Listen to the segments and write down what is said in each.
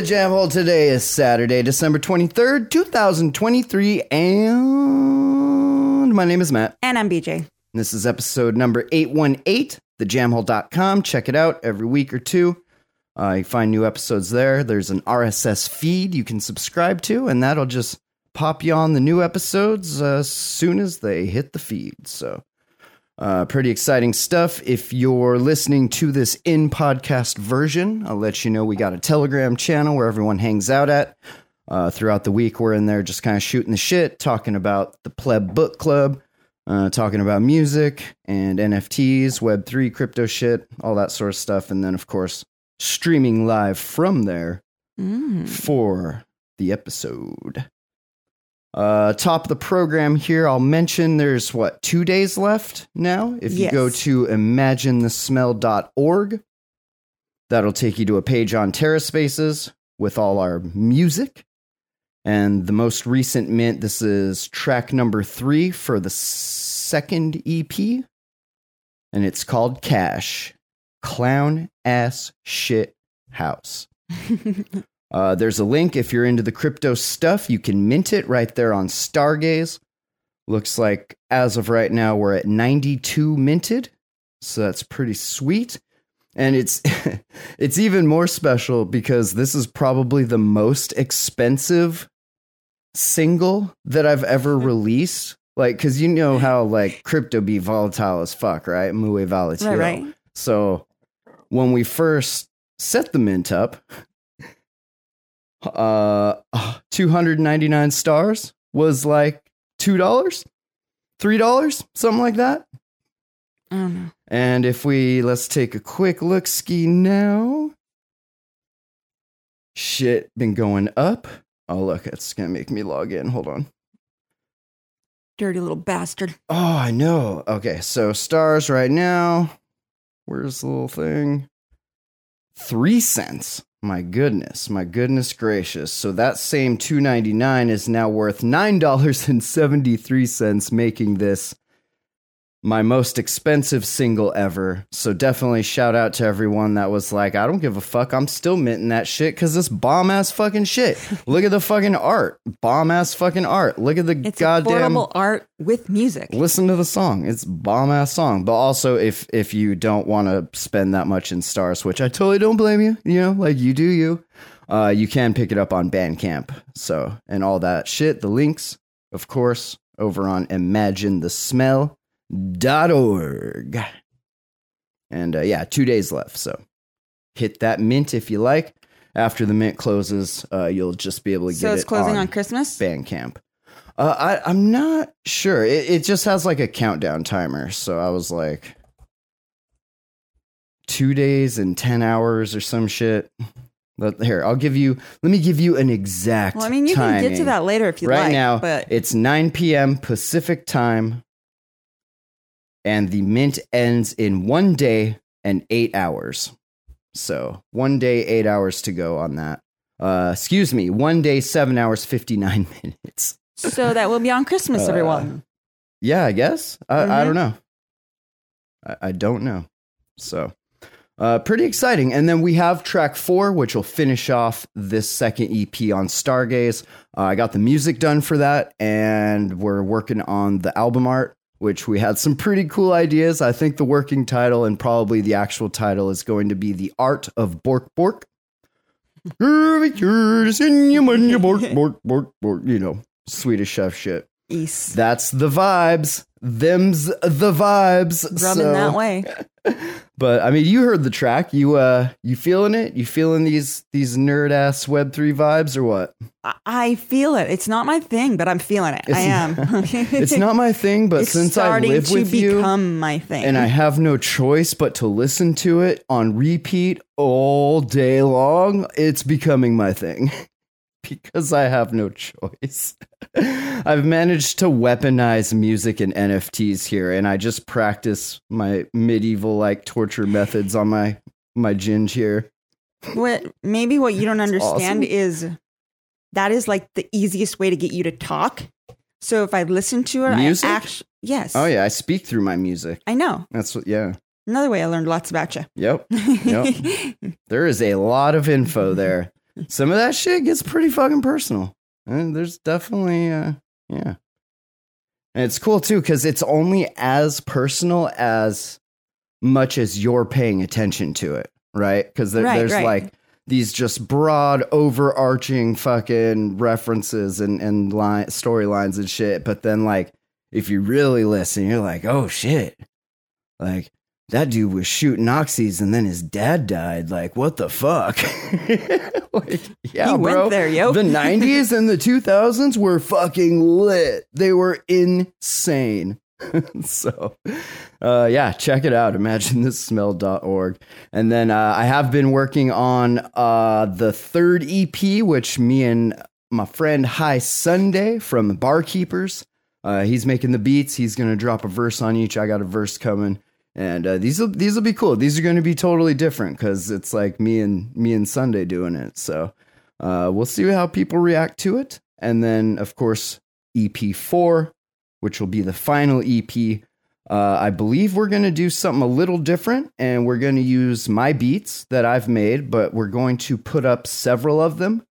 The Jam Hole. Today is Saturday, December 23rd, 2023, and my name is Matt. And I'm BJ. This is episode number 818, thejamhole.com. Check it out every week or two. Uh, you find new episodes there. There's an RSS feed you can subscribe to, and that'll just pop you on the new episodes uh, as soon as they hit the feed. So, uh, pretty exciting stuff. If you're listening to this in podcast version, I'll let you know we got a Telegram channel where everyone hangs out at. Uh, throughout the week, we're in there just kind of shooting the shit, talking about the Pleb Book Club, uh, talking about music and NFTs, Web3, crypto shit, all that sort of stuff. And then, of course, streaming live from there Mm. for the episode. Uh, top of the program here, I'll mention there's what, two days left now? If you Yes. go to imaginethesmell.org, that'll take you to a page on Terra Spaces with all our music. And the most recent mint, this is track number three for the second EP. And it's called Cash Clown Ass Shit House. Uh, there's a link if you're into the crypto stuff. You can mint it right there on Stargaze. Looks like as of right now we're at 92 minted, so that's pretty sweet. And it's it's even more special because this is probably the most expensive single that I've ever released. Like, cause you know how like crypto be volatile as fuck, right? Muy volatile. Right, right. So when we first set the mint up, uh 299 stars was like $2, $3, something like that. I don't know. And if we let's take a quick look ski now. Shit been going up. Oh look, it's gonna make me log in. Hold on. Dirty little bastard. Oh, I know. Okay, so stars right now. Where's the little thing? Three cents. My goodness, my goodness gracious. So that same two ninety nine is now worth nine dollars and seventy three cents, making this my most expensive single ever. So definitely shout out to everyone that was like, I don't give a fuck. I'm still minting that shit because this bomb ass fucking shit. Look at the fucking art. Bomb ass fucking art. Look at the It's goddamn art with music. listen to the song. It's bomb ass song. But also if if you don't want to spend that much in stars, which I totally don't blame you, you know, like you do you, uh, you can pick it up on Bandcamp. So and all that shit. The links, of course, over on imaginethesmell.org. And uh, yeah, two days left. So hit that mint if you like. After the mint closes, uh, you'll just be able to get So it's it closing on on Christmas? Bandcamp. Uh, I, I'm not sure. It, it just has like a countdown timer. So I was like, two days and 10 hours or some shit. But here, I'll give you, let me give you an exact Well, I mean, you can get to that later if you right like. Right now, but it's 9 p.m. Pacific time, and the mint ends in one day and eight hours. So one day, eight hours to go on that. Uh, excuse me, one day, seven hours, 59 minutes. so that will be on Christmas, Uh, everyone. Yeah, I guess. I, I Mhm. don't know. I, I don't know. So, uh, pretty exciting. And then we have track four, which will finish off this second EP on Stargaze. Uh, I got the music done for that, and we're working on the album art, which we had some pretty cool ideas. I think the working title and probably the actual title is going to be The Art of Bork Bork. You know, Swedish chef shit. East. That's the vibes. Them's the vibes. Rubbing So- that way. But I mean, you heard the track. You uh, you feeling it? You feeling these these nerd ass Web three vibes or what? I- feel it. It's not my thing, but I'm feeling it. I am. It's not my thing, but It's since I live to with you become my thing. and I have no choice but to listen to it on repeat all day long, it's becoming my thing. Because I have no choice. I've managed to weaponize music and NFTs here, and I just practice my medieval like torture methods on my my ginge here. what maybe what you don't understand awesome. is that is like the easiest way to get you to talk. So if I listen to it, Music? I actually yes. Oh yeah, I speak through my music. I know. That's what. Yeah. Another way I learned lots about you. Yep. Yep. there is a lot of info there. Some of that shit gets pretty fucking personal. And there's definitely, uh, yeah. And it's cool too because it's only as personal as much as you're paying attention to it, right? Because there, Right, there's right. like these just broad, overarching fucking references and and line storylines and shit. But then, like, if you really listen, you're like, oh shit, like that dude was shooting oxys and then his dad died. Like, what the fuck? like, yeah, He bro. there, yo. The 90s and the 2000s were fucking lit. They were insane. so, uh, yeah, check it out. ImagineThisSmell.org. And then uh, I have been working on uh, the third EP, which me and my friend High Sunday from Barkeepers. Uh, he's making the beats. He's gonna drop a verse on each. I got a verse coming, and uh, these will these will be cool. These are gonna be totally different because it's like me and me and Sunday doing it. So uh, we'll see how people react to it, and then of course EP four, which will be the final EP. Uh, I believe we're going to do something a little different and we're going to use my beats that I've made, but we're going to put up several of them.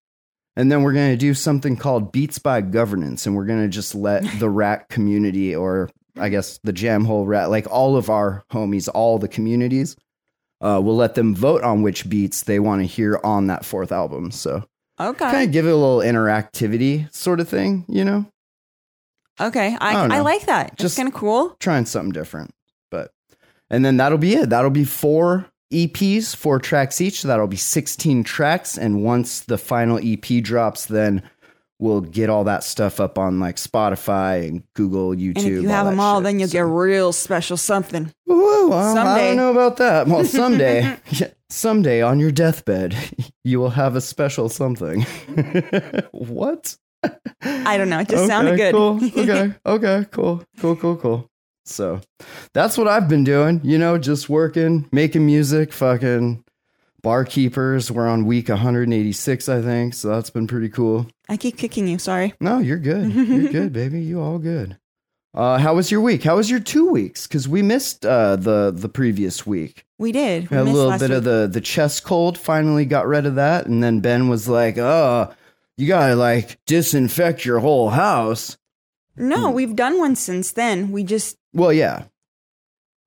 And then we're going to do something called Beats by Governance. And we're going to just let the rat community, or I guess the jam hole rat, like all of our homies, all the communities, uh, we'll let them vote on which beats they want to hear on that fourth album. So Okay. kind of give it a little interactivity sort of thing, you know? Okay. I, I I, like that. Just Just- kind of cool. trying something different. But and then that'll be it. That'll be four EPs, four tracks each. That'll be 16 tracks. And once the final EP drops, then we'll get all that stuff up on like Spotify and Google, YouTube. And if you have them all, shit. then you'll So- get a real special something. Ooh, well, I don't know about that. Well, someday, someday on your deathbed, you will have a special something. what? I don't know. It just sounded good. Cool. Okay. Okay. Cool. Cool. Cool. Cool. So that's what I've been doing. You know, just working, making music, fucking barkeepers. We're on week 186, I think. So that's been pretty cool. I keep kicking you. Sorry. No, you're good. You're good, baby. You all good. Uh, how was your week? How was your two weeks? Because we missed uh, the the previous week. We did. We a little bit of the the chest cold. Finally got rid of that, and then Ben was like, "Oh, you gotta like disinfect your whole house." No, we've done one since then. We just Well, yeah,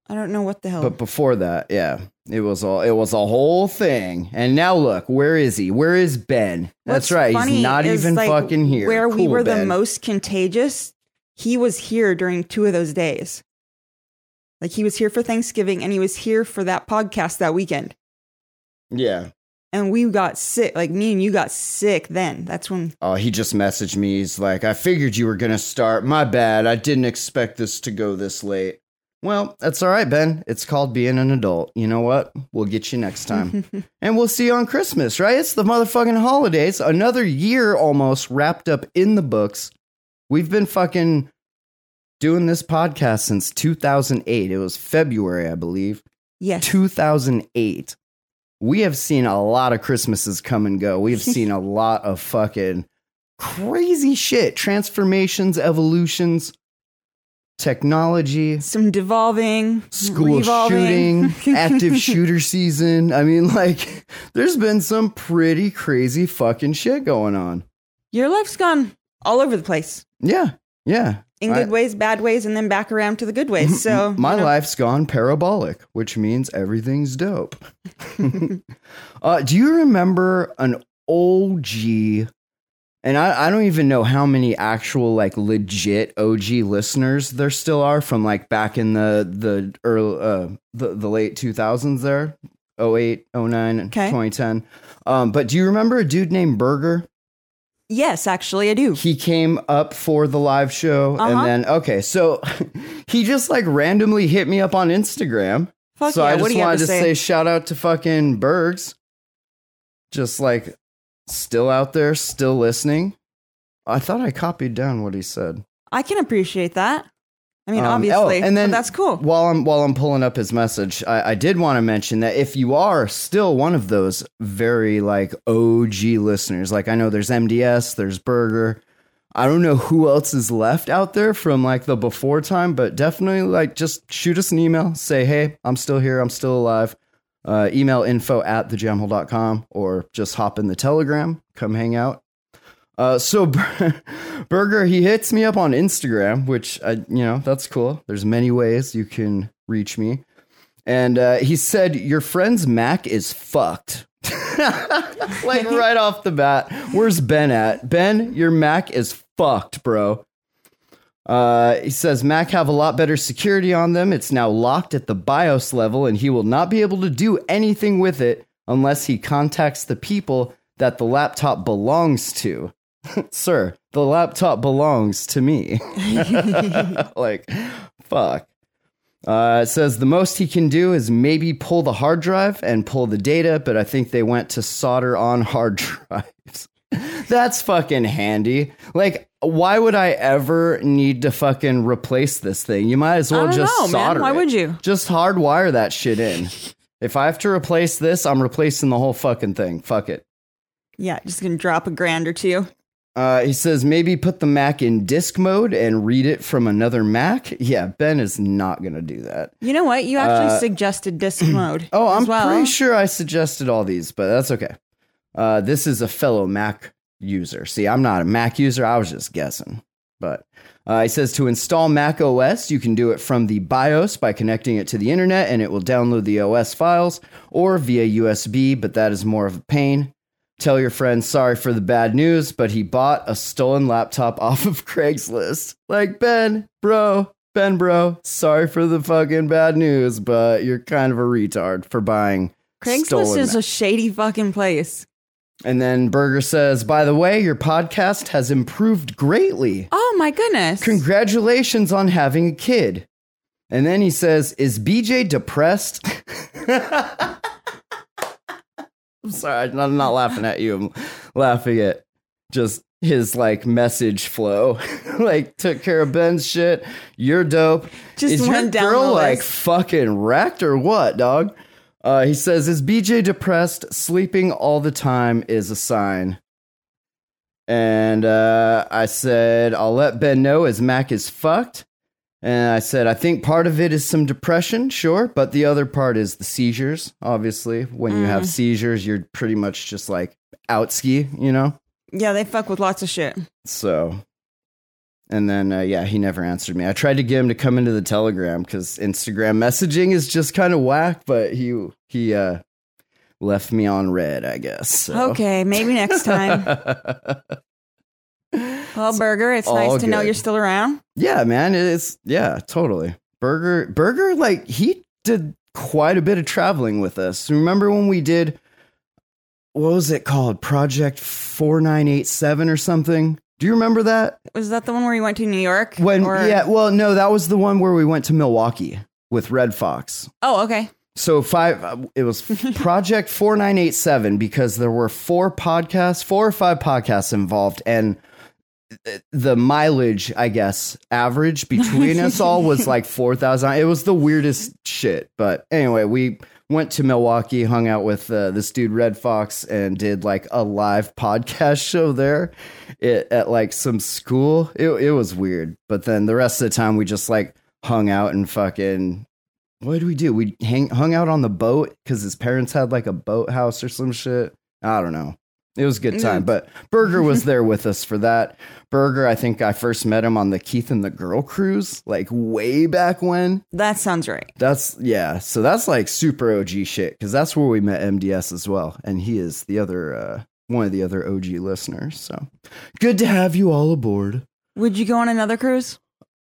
I don't know what the hell. but before that, yeah, it was all it was a whole thing. And now look, where is he? Where is Ben? That's What's right. He's not even like, fucking here. Where we Cool, were the most contagious, he was here during two of those days. Like he was here for Thanksgiving and he was here for that podcast that weekend. Yeah. And we got sick. Like me and you got sick then. That's when Oh, he just messaged me. He's like, I figured you were going to start. My bad. I didn't expect this to go this late. Well, that's all right, Ben. It's called being an adult. You know what? We'll get you next time. and we'll see you on Christmas, right? It's the motherfucking holidays. Another year almost wrapped up in the books. We've been fucking doing this podcast since 2008. It was February, I believe. yes. 2008. We have seen a lot of Christmases come and go. We have seen a lot of fucking crazy shit, transformations, evolutions, technology, Some devolving, school revolving. shooting, active shooter season. I mean, like, there's been some pretty crazy fucking shit going on. Your life's gone all over the place. Yeah, yeah. In I- good ways, bad ways, and then back around to the good ways. So my you know, life's gone parabolic, which means everything's dope. uh, do you remember an OG And I, I don't even know how many actual like legit OG listeners there still are from like back in the the early uh the, the late 2000s there 08 09 Okay. 2010 um but do you remember a dude named Burger Yes, actually, I do. he came up for the live show Uh-huh. and then okay so he just like randomly hit me up on Instagram Fuck so yeah, I what just do you have wanted to to say? say shout out to fucking Bergs. Just like still out there, still listening. I thought I copied down what he said. I can appreciate that. I mean, Um, obviously, oh, and then that's cool. While I'm while I'm pulling up his message, I, I did want to mention that if you are still one of those very like OG listeners, like I know there's MDS, there's Burger. I don't know who else is left out there from like the before time, but definitely like just shoot us an email, say, hey, I'm still here, I'm still alive. Uh, email info at thejamhole.com or just hop in the telegram, come hang out. Uh, so Bur- Burger, he hits me up on Instagram, which I, you know, that's cool. There's many ways you can reach me. And uh, he said, Your friend's Mac is fucked. like right off the bat. Where's Ben at? Ben, your Mac is fucked, bro. Uh, he says Mac have a lot better security on them. It's now locked at the BIOS level, and he will not be able to do anything with it unless he contacts the people that the laptop belongs to. Sir, the laptop belongs to me. like, fuck. Uh, it says the most he can do is maybe pull the hard drive and pull the data, but I think they went to solder on hard drives. That's fucking handy. Like, why would I ever need to fucking replace this thing? You might as well don't just know, man. Why it. would you? Just hardwire that shit in. if I have to replace this, I'm replacing the whole fucking thing. Fuck it. Yeah, just gonna drop a grand or two. Uh, he says maybe put the Mac in disk mode and read it from another Mac. Yeah, Ben is not gonna do that. You know what? You actually suggested disc mode. Uh, Oh, I'm well. pretty sure I suggested all these, but that's okay. Uh, this is a fellow Mac user. See, I'm not a Mac user. I was just guessing. But uh, he says to install Mac OS, you can do it from the BIOS by connecting it to the internet and it will download the OS files or via USB, but that is more of a pain. Tell your friend sorry for the bad news, but he bought a stolen laptop off of Craigslist. Like, Ben, bro, Ben, bro, sorry for the fucking bad news, but you're kind of a retard for buying Craigslist is a shady fucking place. And then Berger says, by the way, your podcast has improved greatly. Oh my goodness. Congratulations on having a kid. And then he says, is BJ depressed? I'm sorry, I'm not laughing at you. I'm laughing at just his like message flow. like took care of Ben's shit. You're dope. Just is went your down girl the like fucking wrecked or what, dog? Uh, he says, "Is BJ depressed? Sleeping all the time is a sign." And uh, I said, "I'll let Ben know as Mac is fucked." And I said, "I think part of it is some depression, sure, but the other part is the seizures. Obviously, when you Mm. have seizures, you're pretty much just like out ski, you know." yeah, they fuck with lots of shit. So, and then uh, yeah, he never answered me. I tried to get him to come into the Telegram because Instagram messaging is just kind of whack, but he he uh, left me on red, I guess. so. Okay, maybe next time. Well, Burger, it's nice to know you're still around. yeah, man, it's yeah, totally. Burger, Burger, like he did quite a bit of traveling with us. Remember when we did what was it called, Project Four Nine Eight Seven or something? Do you remember that? Was that the one where you went to New York? When Or- yeah, well, no, that was the one where we went to Milwaukee with Red Fox. Oh, okay. So five, uh, it was Project Four Nine Eight Seven because there were four podcasts, four or five podcasts involved, and the mileage, I guess, average between us all was like four thousand. It was the weirdest shit. But anyway, we went to Milwaukee, hung out with uh, this dude Red Fox, and did like a live podcast show there it, at like some school. It it was weird, but then the rest of the time we just like hung out and fucking what did we do? We hang, hung out on the boat because his parents had like a boathouse or some shit. I don't know. It was a good time, but Berger was there with us for that. Berger, I think I first met him on the Keith and the Girl cruise, like way back when. That sounds right. That's yeah. So that's like super OG shit because that's where we met MDS as well, and he is the other uh, one of the other OG listeners. So good to have you all aboard. Would you go on another cruise?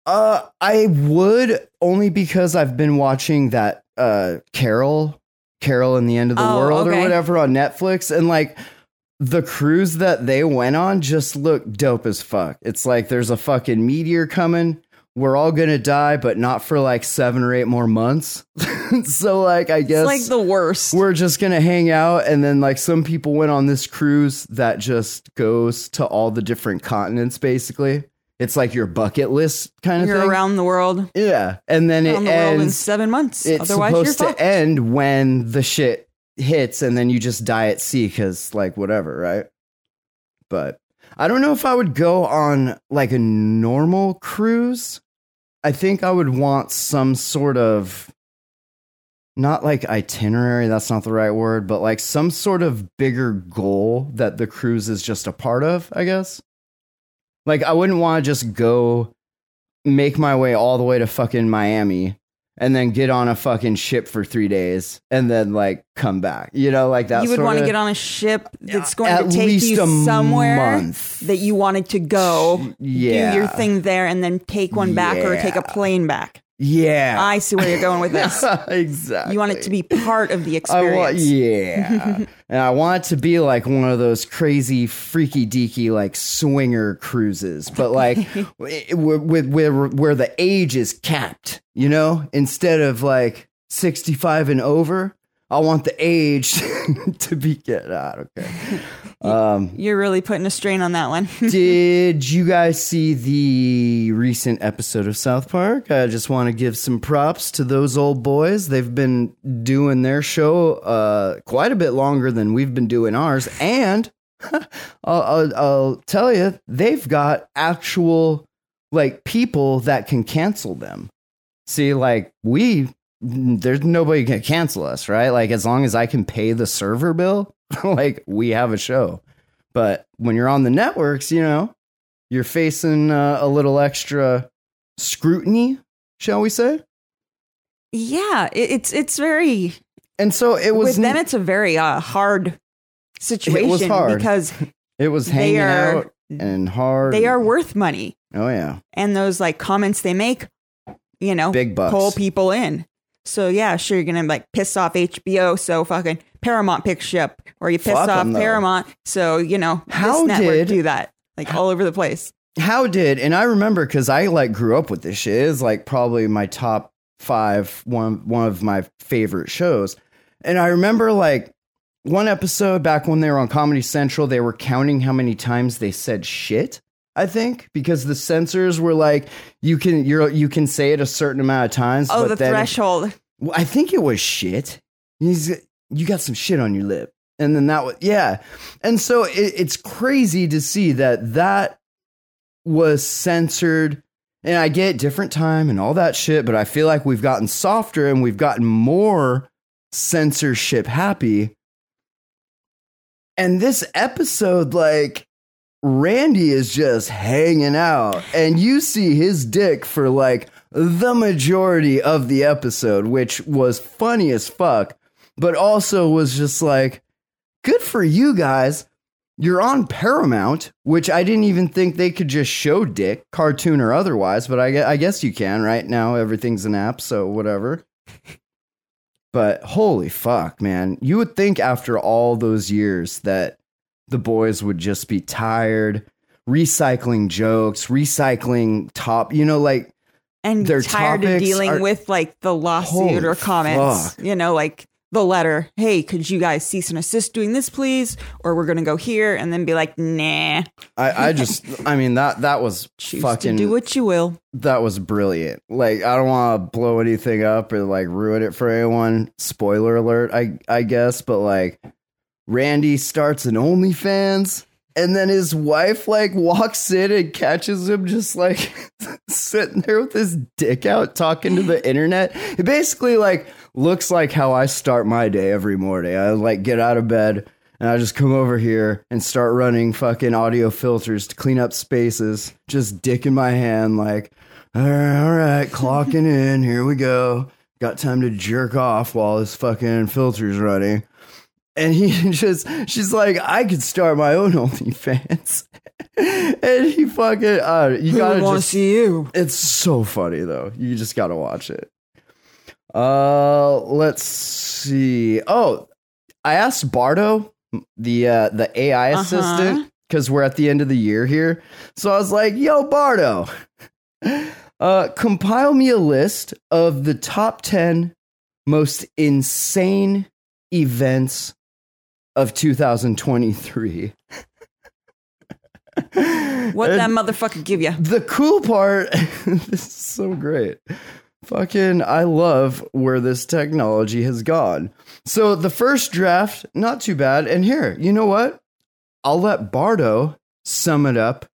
Uh, I would only because I've been watching that uh Carol, Carol and the End of the Oh, World okay. or whatever on Netflix, and like the cruise that they went on just looked dope as fuck. It's like there's a fucking meteor coming. We're all gonna die, but not for like seven or eight more months. so like I guess It's like the worst. we're just gonna hang out and then like some people went on this cruise that just goes to all the different continents basically it's like your bucket list kind of You're thing around the world, yeah and then it around the world in ends seven months. it's Otherwise, you're supposed to end when the shit hits and then you just die at sea because like whatever right? But i don't know if i would go on like a normal cruise. I think i would want some sort of not like itinerary that's not the right word but like some sort of bigger goal that the cruise is just a part of i guess. Like i wouldn't want to just go make my way all the way to fucking miami and then get on a fucking ship for three days and then like come back you know like that you would want to get on a ship that's going to take least you a somewhere month. that you wanted to go, yeah do your thing there, and then take one back or take a plane back. Yeah I see where you're going with this. exactly You want it to be part of the I want, experience. yeah, and I want it to be like one of those crazy, freaky deaky, like swinger cruises, but like with, with where where the age is capped, you know, instead of like sixty five and over. I want the age to be get out. Okay. Um, You're really putting a strain on that one. did you guys see the recent episode of South Park? I just want to give some props to those old boys. They've been doing their show uh, quite a bit longer than we've been doing ours, and I'll, I'll, I'll tell you, they've got actual like people that can cancel them. See, like we, there's nobody can cancel us, right? Like as long as I can pay the server bill, like we have a show. But when you're on the networks, you know, you're facing uh, a little extra scrutiny, shall we say? yeah, it, it's it's very And so it was. with them. It's a very uh, hard situation hard. because it was hanging are- out and hard. they are worth money, Oh yeah, and those like comments they make, you know, big bucks. pull people in. So yeah, sure, you're gonna like piss off HBO, so fucking Paramount picks you up, or you piss Fuck 'em, off though. Paramount, so you know How this network did- do that like all over the place. How did and I remember because I like grew up with this shit. It is like probably my top five one one of my favorite shows. And I remember like one episode back when they were on Comedy Central, they were counting how many times they said shit. I think because the censors were like, you can you're you can say it a certain amount of times. Oh, the threshold. Well, I think it was shit. He's you got some shit on your lip, and then that was yeah, and so it, it's crazy to see that that was censored. And I get different time and all that shit, but I feel like we've gotten softer and we've gotten more censorship happy. And this episode, like, Randy is just hanging out, and you see his dick for like the majority of the episode, which was funny as fuck, but also was just like, good for you guys. You're on Paramount, which I didn't even think they could just show dick, cartoon or otherwise, but I, I guess you can right now. Everything's an app, so whatever. But holy fuck, man. You would think after all those years that the boys would just be tired, recycling jokes, recycling top, you know, like and Their tired of dealing are- with like the lawsuit or comments. fuck. You know, like the letter, hey, could you guys cease and assist doing this, please? Or we're gonna go here and then be like, nah, I, I just I mean that that was choose fucking do what you will. that was brilliant. Like I don't want to blow anything up or like ruin it for anyone. Spoiler alert, I I guess, but like Randy starts an OnlyFans and then his wife like walks in and catches him just like sitting there with his dick out talking to the internet. It basically like looks like how I start my day every morning. I like get out of bed and I just come over here and start running fucking audio filters to clean up spaces, just dick in my hand, like, all right, all right, clocking in, here we go. Got time to jerk off while this fucking filter's running. And he just she's like, I could start my own OnlyFans. and he fucking uh you gotta want to see you? it's so funny though. You just gotta watch it. Uh let's see. Oh, I asked Bardo, the uh the AI Uh-huh. assistant, because we're at the end of the year here. So I was like, yo, Bardo, uh compile me a list of the top 10 most insane events of 2023. What that motherfucker give you? The cool part, this is so great. Fucking, I love where this technology has gone. So the first draft, not too bad. And here, you know what? I'll let Bardo sum it up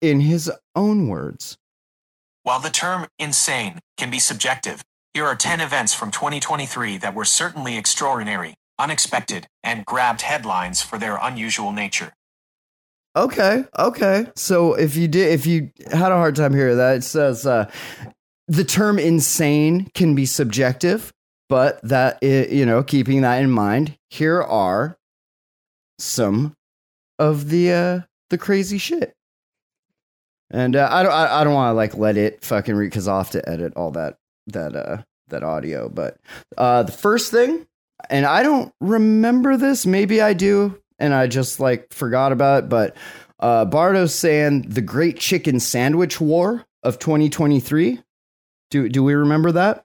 in his own words. While the term insane can be subjective, here are 10 events from 2023 that were certainly extraordinary, unexpected, and grabbed headlines for their unusual nature. Okay, okay. So if you did, if you had a hard time hearing that, it says uh, the term insane can be subjective, but that i- you know, keeping that in mind, here are some of the uh, the crazy shit. And uh, I don't, I, I don't want to like let it fucking read because I'll have to edit all that that uh that audio. But uh, the first thing, and I don't remember this. Maybe I do, and I just like forgot about it. But uh, Bardo's saying the Great Chicken Sandwich War of 2023. Do do we remember that?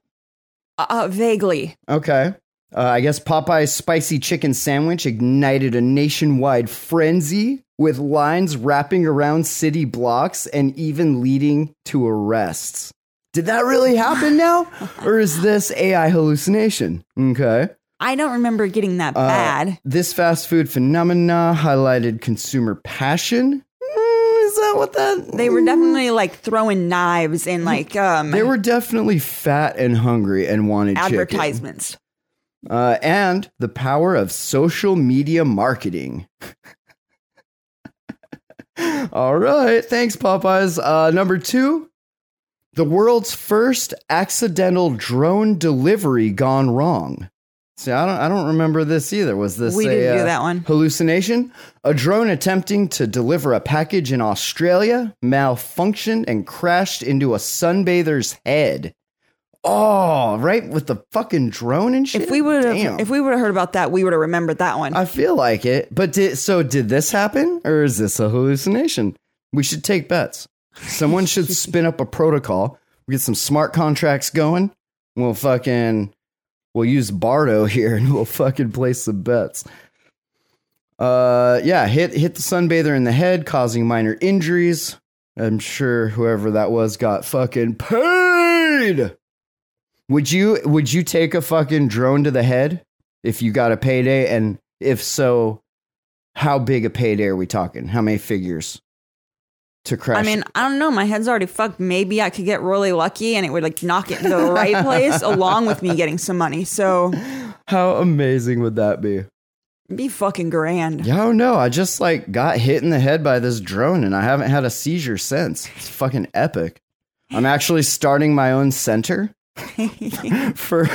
Uh, uh, vaguely. Okay. Uh, I guess Popeye's spicy chicken sandwich ignited a nationwide frenzy with lines wrapping around city blocks and even leading to arrests. Did that really happen now? or is this AI hallucination? Okay. I don't remember getting that Uh, bad. This fast food phenomena highlighted consumer passion. Mm, is that what that? They were definitely like throwing knives and like um They were definitely fat and hungry and wanted chicken. advertisements. Uh, and the power of social media marketing. All right, thanks, Popeyes. Uh, number two, the world's first accidental drone delivery gone wrong. See, I don't, I don't remember this either. Was this We a, didn't do uh, that one. hallucination? A drone attempting to deliver a package in Australia malfunctioned and crashed into a sunbather's head. Oh, right with the fucking drone and shit. If we would have if we would have heard about that, we would have remembered that one. I feel like it. But did so did this happen or is this a hallucination? We should take bets. Someone should spin up a protocol. We get some smart contracts going. We'll fucking we'll use Bardo here and we'll fucking place some bets. Uh yeah, hit hit the sunbather in the head, causing minor injuries. I'm sure whoever that was got fucking paid. Would you would you take a fucking drone to the head if you got a payday? And if so, how big a payday are we talking? How many figures to crash? I mean, I don't know. My head's already fucked. Maybe I could get really lucky and it would like knock it into the right place along with me getting some money. So how amazing would that be? be fucking grand. Yeah, I don't know. I just like got hit in the head by this drone and I haven't had a seizure since. It's fucking epic. I'm actually starting my own center for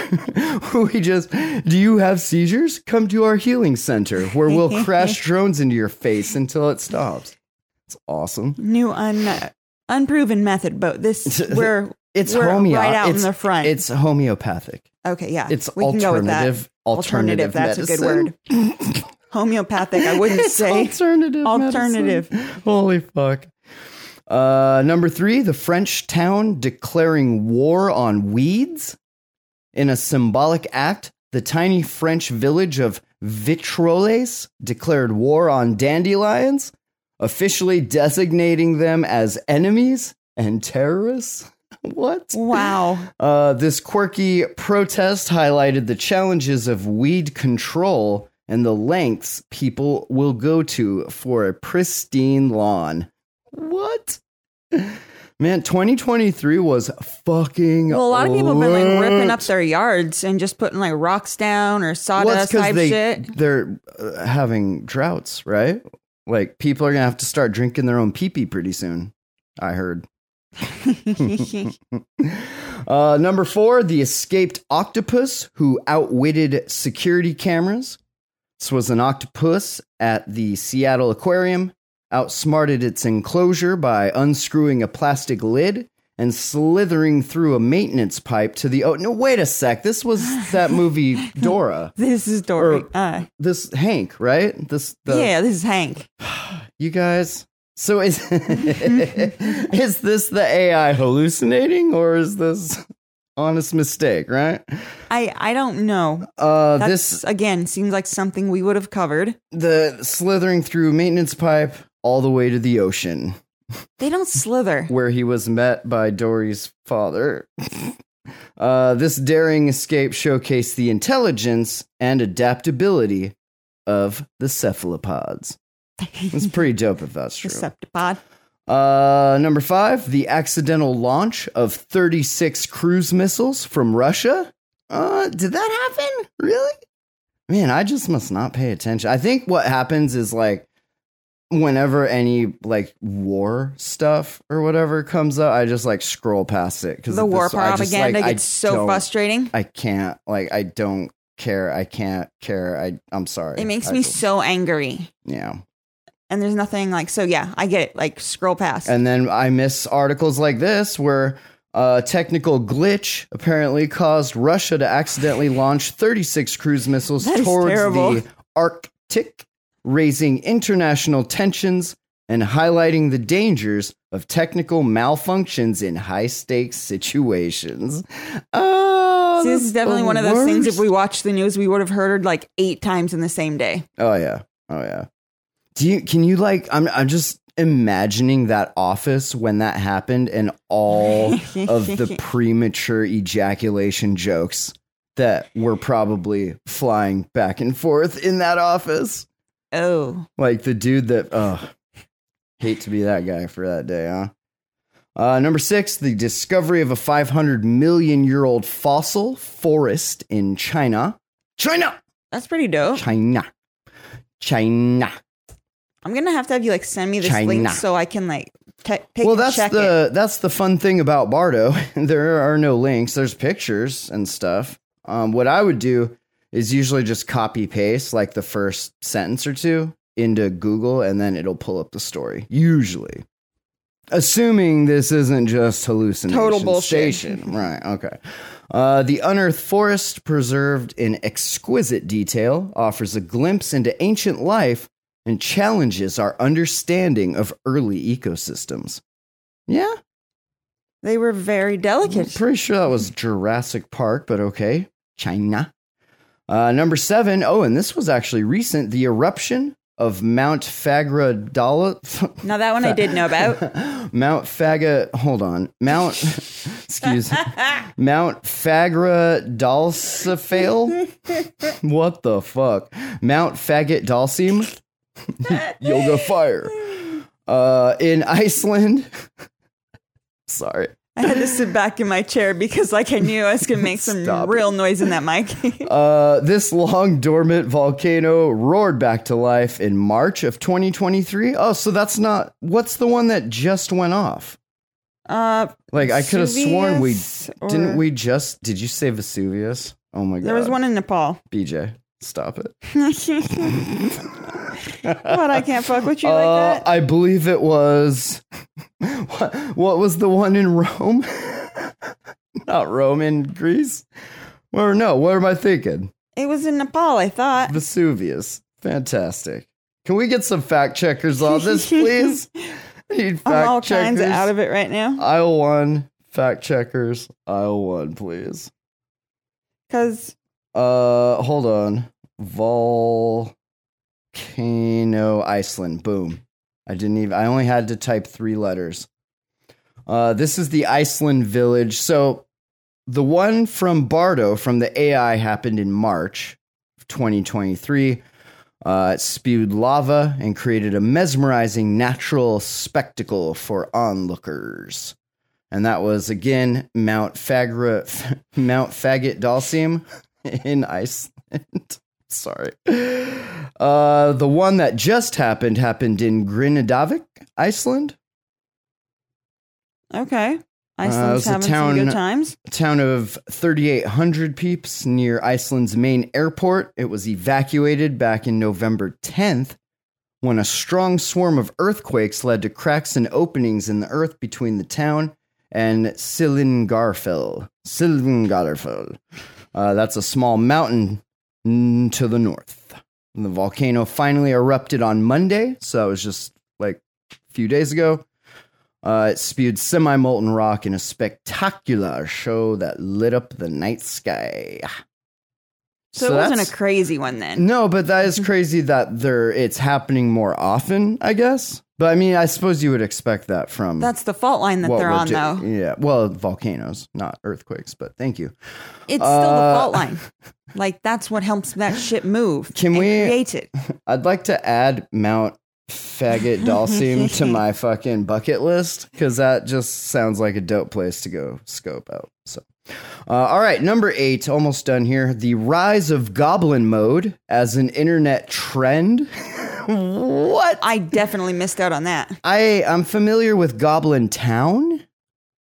we just do you have seizures? Come to our healing center where we'll crash drones into your face until it stops. It's awesome. New un unproven method, but this we're It's we're homeo- right out it's, in the front. It's homeopathic. okay, yeah. It's we can go with that. alternative. Alternative. That's a good word. Homeopathic. I wouldn't It's say alternative. alternative. medicine. Holy fuck. Uh, number three, the French town declaring war on weeds. In a symbolic act, the tiny French village of Vitroles declared war on dandelions, officially designating them as enemies and terrorists. What? Wow. Uh, this quirky protest highlighted the challenges of weed control and the lengths people will go to for a pristine lawn. What? Man, 2023 was fucking. Well, a lot of people have been like ripping up their yards and just putting like rocks down or Well, sawdust 'cause type they, shit. They're uh, having droughts, right? Like people are gonna have to start drinking their own pee pee pretty soon. I heard. Uh, number four, the escaped octopus who outwitted security cameras. This was an octopus at the Seattle Aquarium, outsmarted its enclosure by unscrewing a plastic lid and slithering through a maintenance pipe to the. Oh, no, wait a sec. This was that movie Dora. This is Dory. Or- Uh, This Hank, right? This the yeah, this is Hank. you guys. So is is this the AI hallucinating or is this honest mistake, right? I I don't know. Uh this again seems like something we would have covered. the slithering through maintenance pipe all the way to the ocean They don't slither. where he was met by Dory's father. uh this daring escape showcased the intelligence and adaptability of the cephalopods. It's pretty dope if that's true. Uh, number five, the accidental launch of 36 cruise missiles from Russia. Uh, did that happen? Really? Man, I just must not pay attention. I think what happens is like whenever any like war stuff or whatever comes up, I just like scroll past it because The war propaganda gets so frustrating. I can't like I don't care. I can't care. I I'm sorry. It makes I me just- so angry. yeah. And there's nothing like so. Yeah, I get it. Like scroll past. And then I miss articles like this where a technical glitch apparently caused Russia to accidentally launch 36 cruise missiles towards terrible. the Arctic, raising international tensions and highlighting the dangers of technical malfunctions in high stakes situations. Oh, this is definitely one of those things. If we watched the news, we would have heard like eight times in the same day. Oh yeah. Oh yeah. Do you can you like I'm I'm just imagining that office when that happened and all of the premature ejaculation jokes that were probably flying back and forth in that office. Oh, Like the dude that oh hate to be that guy for that day, huh? Uh, number six, the discovery of a 500 million year old fossil forest in China. China! that's pretty dope. China. China. I'm gonna have to have you like send me this China. link so I can like take well, that's the it. that's the fun thing about Bardo. there are no links. There's pictures and stuff. Um, what I would do is usually just copy paste like the first sentence or two into Google, and then it'll pull up the story. Usually, assuming this isn't just hallucination. Total bullshit. Station. right? Okay. Uh, the unearthed forest, preserved in exquisite detail, offers a glimpse into ancient life and challenges our understanding of early ecosystems. Yeah, They were very I'm delicate. pretty sure that was Jurassic Park, but okay. China. Uh, number seven. Oh, and this was actually recent. The eruption of Mount Fagra Dala. Now that one I did know about. Mount Faga. Hold on. Mount. excuse. Mount Fagra what the fuck? Mount Faggot Dalsim. Yoga Fire. Uh, in Iceland. Sorry. I had to sit back in my chair because like I knew I was gonna make some Stop it. real noise in that mic. Uh, this long dormant volcano roared back to life in March of 2023. Oh, so that's not. What's the one that just went off? uh, Like I could have sworn we or- didn't. We just did. You say Vesuvius? Oh my god! there was one in Nepal. BJ, stop it. what? I can't fuck with you Uh, like that. I believe it was. what, what was the one in Rome? not Rome in Greece. Or no? What am I thinking? It was in Nepal. I thought. Vesuvius. Fantastic. Can we get some fact checkers on this, please? I need fact I'm all checkers. kinds of out of it right now Aisle one, fact checkers. Aisle one, please. because Uh, hold on. Volcano Iceland. Boom. I didn't even. I only had to type three letters. Uh, this is the Iceland village. So the one from Bardo from the AI happened in March of 2023. Uh, it spewed lava and created a mesmerizing natural spectacle for onlookers. And that was again Mount Fagra, Mount Faggot Dalsium in Iceland. Sorry. Uh, the one that just happened happened in Grindavik, Iceland. okay, Iceland's was a having some town- good times. A town of 3,800 peeps near Iceland's main airport. It was evacuated back in November 10th when a strong swarm of earthquakes led to cracks and openings in the earth between the town and Sillingarfell. Sillingarfell. Uh, that's a small mountain to the north. And the volcano finally erupted on Monday, so that was just like a few days ago. Uh, it spewed semi molten rock in a spectacular show that lit up the night sky. So, it wasn't a crazy one then. no, but that is crazy that there it's happening more often, I guess. But I mean, I suppose you would expect that from That's the fault line that they're on, though. Yeah, well, volcanoes, not earthquakes. But thank you. It's still the Uh, fault line. Like that's what helps that shit move. Can we- create it? I'd like to add Mount Faggot Dalsim to my fucking bucket list because that just sounds like a dope place to go scope out. Uh, all right, number eight, almost done here. The rise of Goblin mode as an internet trend. what? I definitely missed out on that. I I'm familiar with Goblin Town.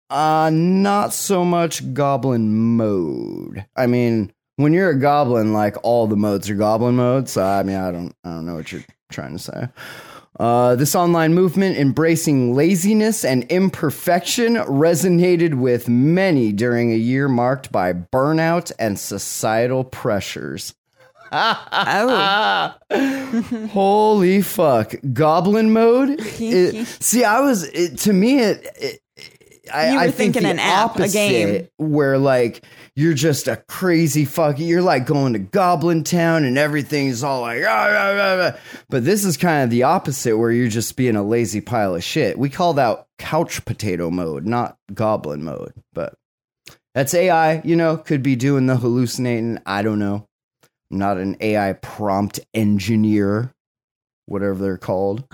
Uh not so much Goblin mode. I mean, when you're a goblin, like all the modes are goblin modes. So I mean, I don't I don't know what you're trying to say. Uh, this online movement embracing laziness and imperfection resonated with many during a year marked by burnout and societal pressures. Oh, Holy fuck. Goblin mode? It- see, I was, it, to me, it, it I, You were I think thinking the an app, a game. where like you're just a crazy fuck. You're like going to Goblin Town and everything's all like, ah, ah, ah, ah. but this is kind of the opposite, where you're just being a lazy pile of shit. We call that couch potato mode, not Goblin mode. But that's AI. You know, could be doing the hallucinating. I don't know. I'm not an AI prompt engineer, whatever they're called.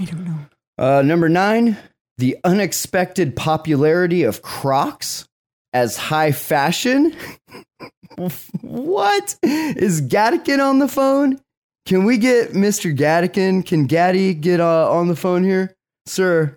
I don't know. Uh, number nine, the unexpected popularity of Crocs as high fashion. what? Is Gattikin on the phone? Can we get Mr. Gattikin? Can Gaddy get uh, on the phone here? Sir,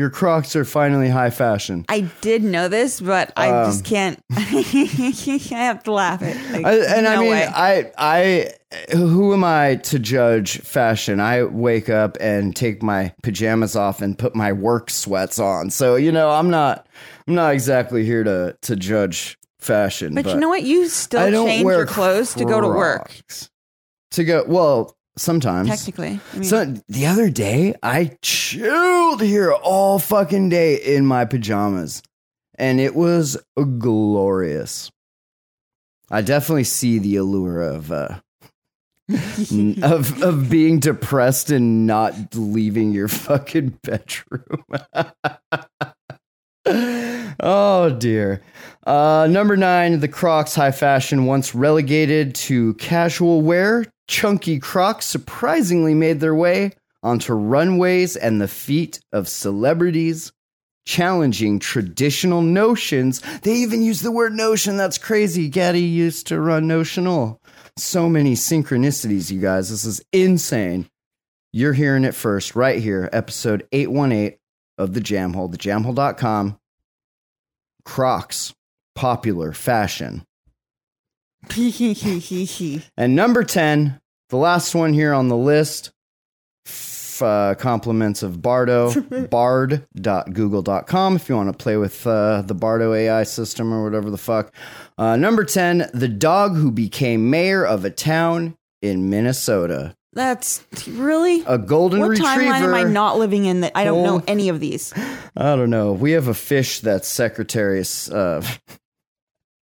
your Crocs are finally high fashion. I did know this, but I Um, just can't. I have to laugh it. Like, I, and I mean, way. I, I, who am I to judge fashion? I wake up and take my pajamas off and put my work sweats on. So you know, I'm not, I'm not exactly here to to judge fashion. but, you know what? You still change your clothes to go to work. To go, well, sometimes. Technically, I mean, So the other day, I chilled here all fucking day in my pajamas, and it was glorious. I definitely see the allure of uh, of of being depressed and not leaving your fucking bedroom. oh dear. Uh, number nine, the Crocs high fashion once relegated to casual wear. Chunky Crocs surprisingly made their way onto runways and the feet of celebrities, challenging traditional notions. They even use the word notion. That's crazy. Gaddy used to run notional. So many synchronicities, you guys. This is insane. You're hearing it first, right here, episode 818 of the Jam Jamhole, thejamhole.com. Crocs, popular fashion. And number 10, the last one here on the list, f- uh, compliments of Bardo, bard.google.com if you want to play with uh, the Bardo AI system or whatever the fuck. Uh, number 10, the dog who became mayor of a town in Minnesota. that's really. A golden What retriever. timeline am I not living in that I don't know Oh. any of these? I don't know. We have a fish that's secretary of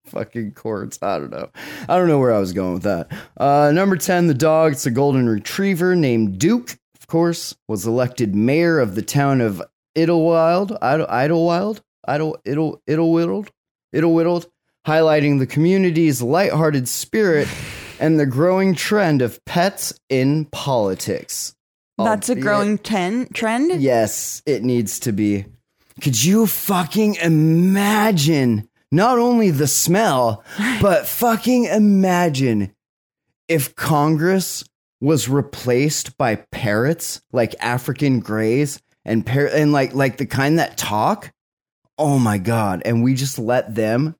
fucking courts. I don't know. I don't know where I was going with that. Uh, number 10, the dog. It's a golden retriever named Duke, of course, was elected mayor of the town of Idlewild. Idle, Idlewild? Idle, Idle, Idlewild? Idlewild? Highlighting the community's lighthearted spirit and the growing trend of pets in politics. That's a growing ten, trend. Yes, it needs to be. Could you fucking imagine not only the smell, but fucking imagine if Congress was replaced by parrots, like African grays and par- and like like the kind that talk? Oh my god! And we just let them.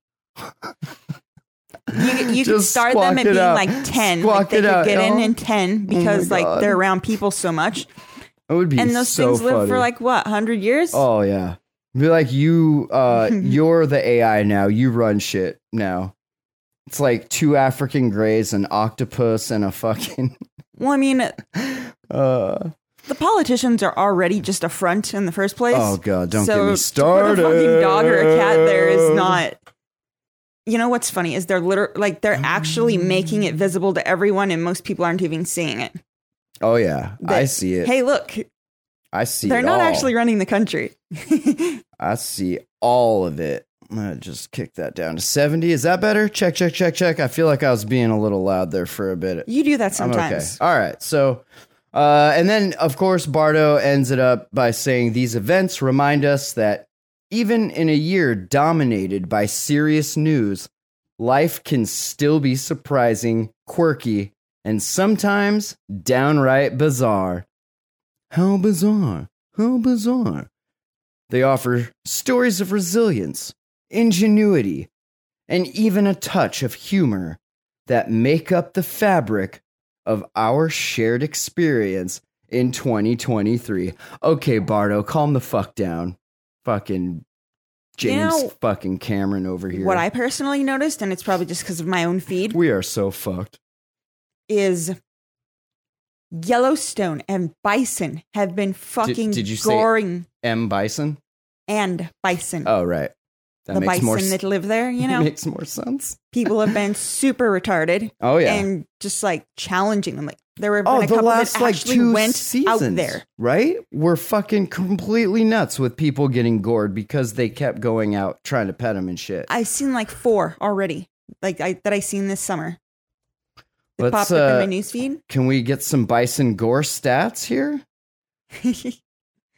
You, you Just start them at being out. like 10. Squawk like they it could out, get in y'all. in 10 because like they're around people so much. It would be And those so things live funny. for like what, 100 years? Oh yeah. Be like you uh you're the AI now. You run shit now. It's like two African greys, an octopus, and a fucking Well, I mean, uh the politicians are already just a front in the first place. Oh god, don't so get me to started. put a fucking dog or a cat there is not. You know what's funny is they're liter- like they're actually making it visible to everyone, and most people aren't even seeing it. Oh yeah. I see it. Hey, look, I see they're not all. actually running the country. I see all of it. I'm gonna just kick that down to 70. Is that better? Check, check, check, check. I feel like I was being a little loud there for a bit. you do that sometimes. okay. All right. So, uh, and then of course, Bardo ends it up by saying these events remind us that even in a year dominated by serious news, life can still be surprising, quirky, and sometimes downright bizarre. How bizarre! How bizarre! They offer stories of resilience, ingenuity, and even a touch of humor that make up the fabric of our shared experience in 2023. Okay, Bardo, calm the fuck down. Fucking James You know, fucking Cameron over here. What I personally noticed, and it's probably just because of my own feed, we are so fucked. is Yellowstone and bison have been fucking did you say- goring M Bison? and bison. Oh, right. That the makes bison more that live there, you know, makes more sense. people have been super retarded Oh yeah. and just like challenging them. Like there were oh, the couple last like two went seasons, out there. right? We're fucking completely nuts with people getting gored because they kept going out trying to pet them and shit. I've seen like four already, like I that I seen this summer. It Let's, popped up uh, in my newsfeed Can we get some bison gore stats here?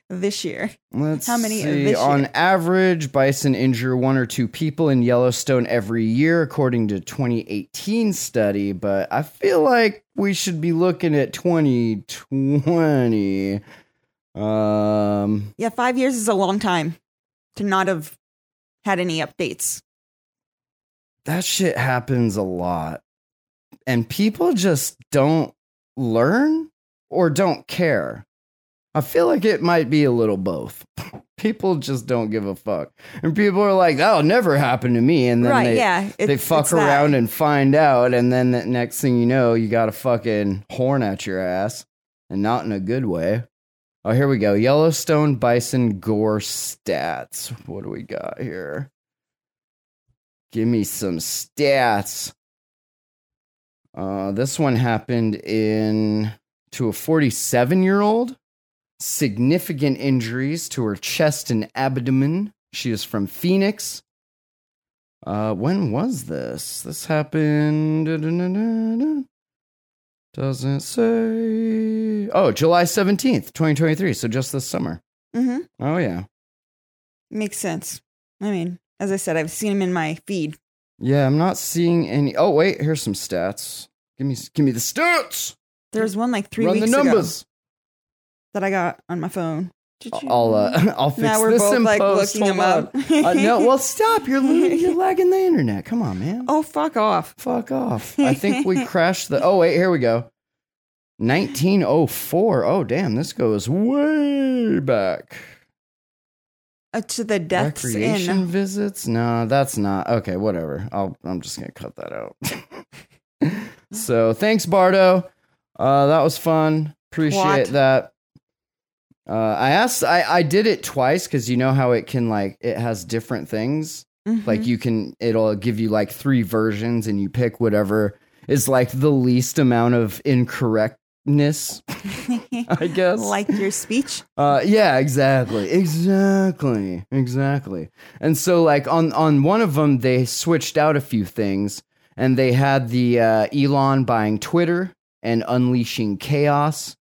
this year. Let's How many see. On year? average, bison injure one or two people in Yellowstone every year, according to 2018 study. But I feel like we should be looking at 2020. Um, Yeah, five years is a long time to not have had any updates. that shit happens a lot, and people just don't learn or don't care. I feel like it might be a little both. People just don't give a fuck, and people are like, "That'll never happen to me," and then right? they, yeah, they fuck it's that. around and find out, and then the next thing you know, you got a fucking horn at your ass, and not in a good way. Oh, here we go. Yellowstone bison gore stats. What do we got here? Give me some stats. Uh, this one happened in to a 47 year old. Significant injuries to her chest and abdomen. She is from Phoenix. Uh, when was this? This happened. da-da-da-da-da. Doesn't say. Oh, July 17th, 2023. So just this summer. Mm-hmm. Oh, yeah. Makes sense. I mean, as I said, I've seen him in my feed. Yeah, I'm not seeing any. Oh, wait. Here's some stats. Give me, give me the stats. There's one like three Run the weeks ago numbers. that I got on my phone. Did you- I'll, uh, I'll fix now we're this both in like post. looking Hold them up. Uh, no, well, stop. You're, lo- you're lagging the internet. Come on, man. oh, fuck off. Fuck off. I think we crashed the. Oh, wait, here we go. 1904. Oh, damn. This goes way back. Uh, to the deaths Recreation in. visits? No, that's not. Okay, whatever. I'll, I'm just going to cut that out. so thanks, Bardo. Uh, that was fun. Appreciate What? that. Uh, I asked, I, I did it twice because you know how it can, like, it has different things. Like you can, it'll give you like three versions, and you pick whatever is like the least amount of incorrectness. I guess. like your speech. Uh, yeah, exactly, exactly, exactly. And so, like on on one of them, they switched out a few things, and they had the uh, Elon buying Twitter and unleashing chaos.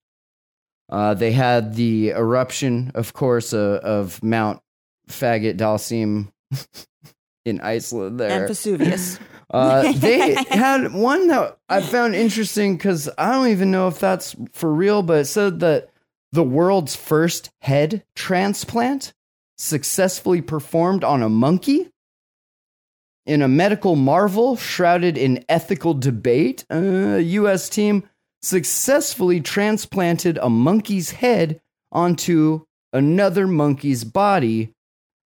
Uh, they had the eruption, of course, uh, of Mount Faggot Dalsim in Iceland. There, And Vesuvius. uh, they had one that I found interesting because I don't even know if that's for real, but it said that the world's first head transplant successfully performed on a monkey. In a medical marvel shrouded in ethical debate, a U.S. team successfully transplanted a monkey's head onto another monkey's body,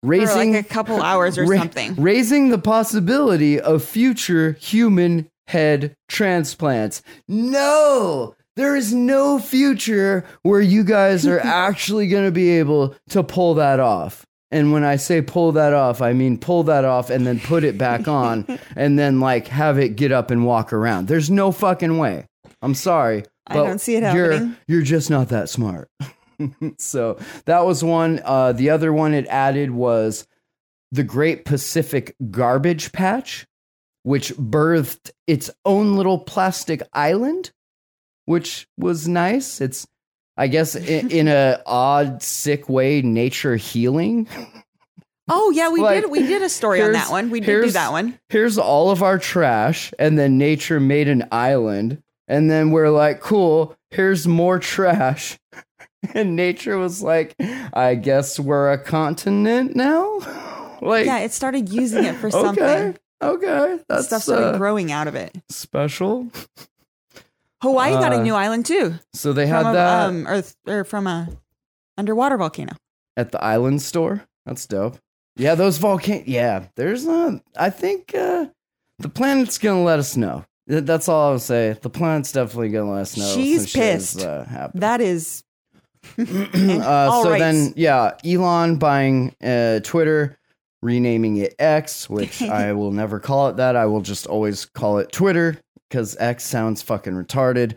raising like a couple hours or ra- something. raising the possibility of future human head transplants. No, there is no future where you guys are actually going to be able to pull that off. And when I say pull that off, I mean pull that off and then put it back on and then like have it get up and walk around. There's no fucking way. I'm sorry. I don't see it You're, happening. you're just not that smart. so that was one. Uh, the other one it added was the Great Pacific Garbage Patch, which birthed its own little plastic island, which was nice. It's, I guess, in, in a odd, sick way, nature healing. Oh yeah, we Like, did. We did a story on that one. We did do that one. Here's all of our trash, and then nature made an island, and then we're like, cool. Here's more trash. And nature was like, I guess we're a continent now. like, Yeah, it started using it for okay, something. okay, that's Stuff started uh, growing out of it. special. Hawaii got a uh, new island too. So they had a, that um, earth or from a underwater volcano. at the island store. That's dope. Yeah, those volcano. Yeah, there's a. I think uh, the planet's gonna let us know. That's all I'll say. The planet's definitely gonna let us know. She's some shit is, pissed. uh. That is uh, so rights. then, yeah, Elon buying uh, Twitter, renaming it X, which I will never call it that. I will just always call it Twitter because X sounds fucking retarded.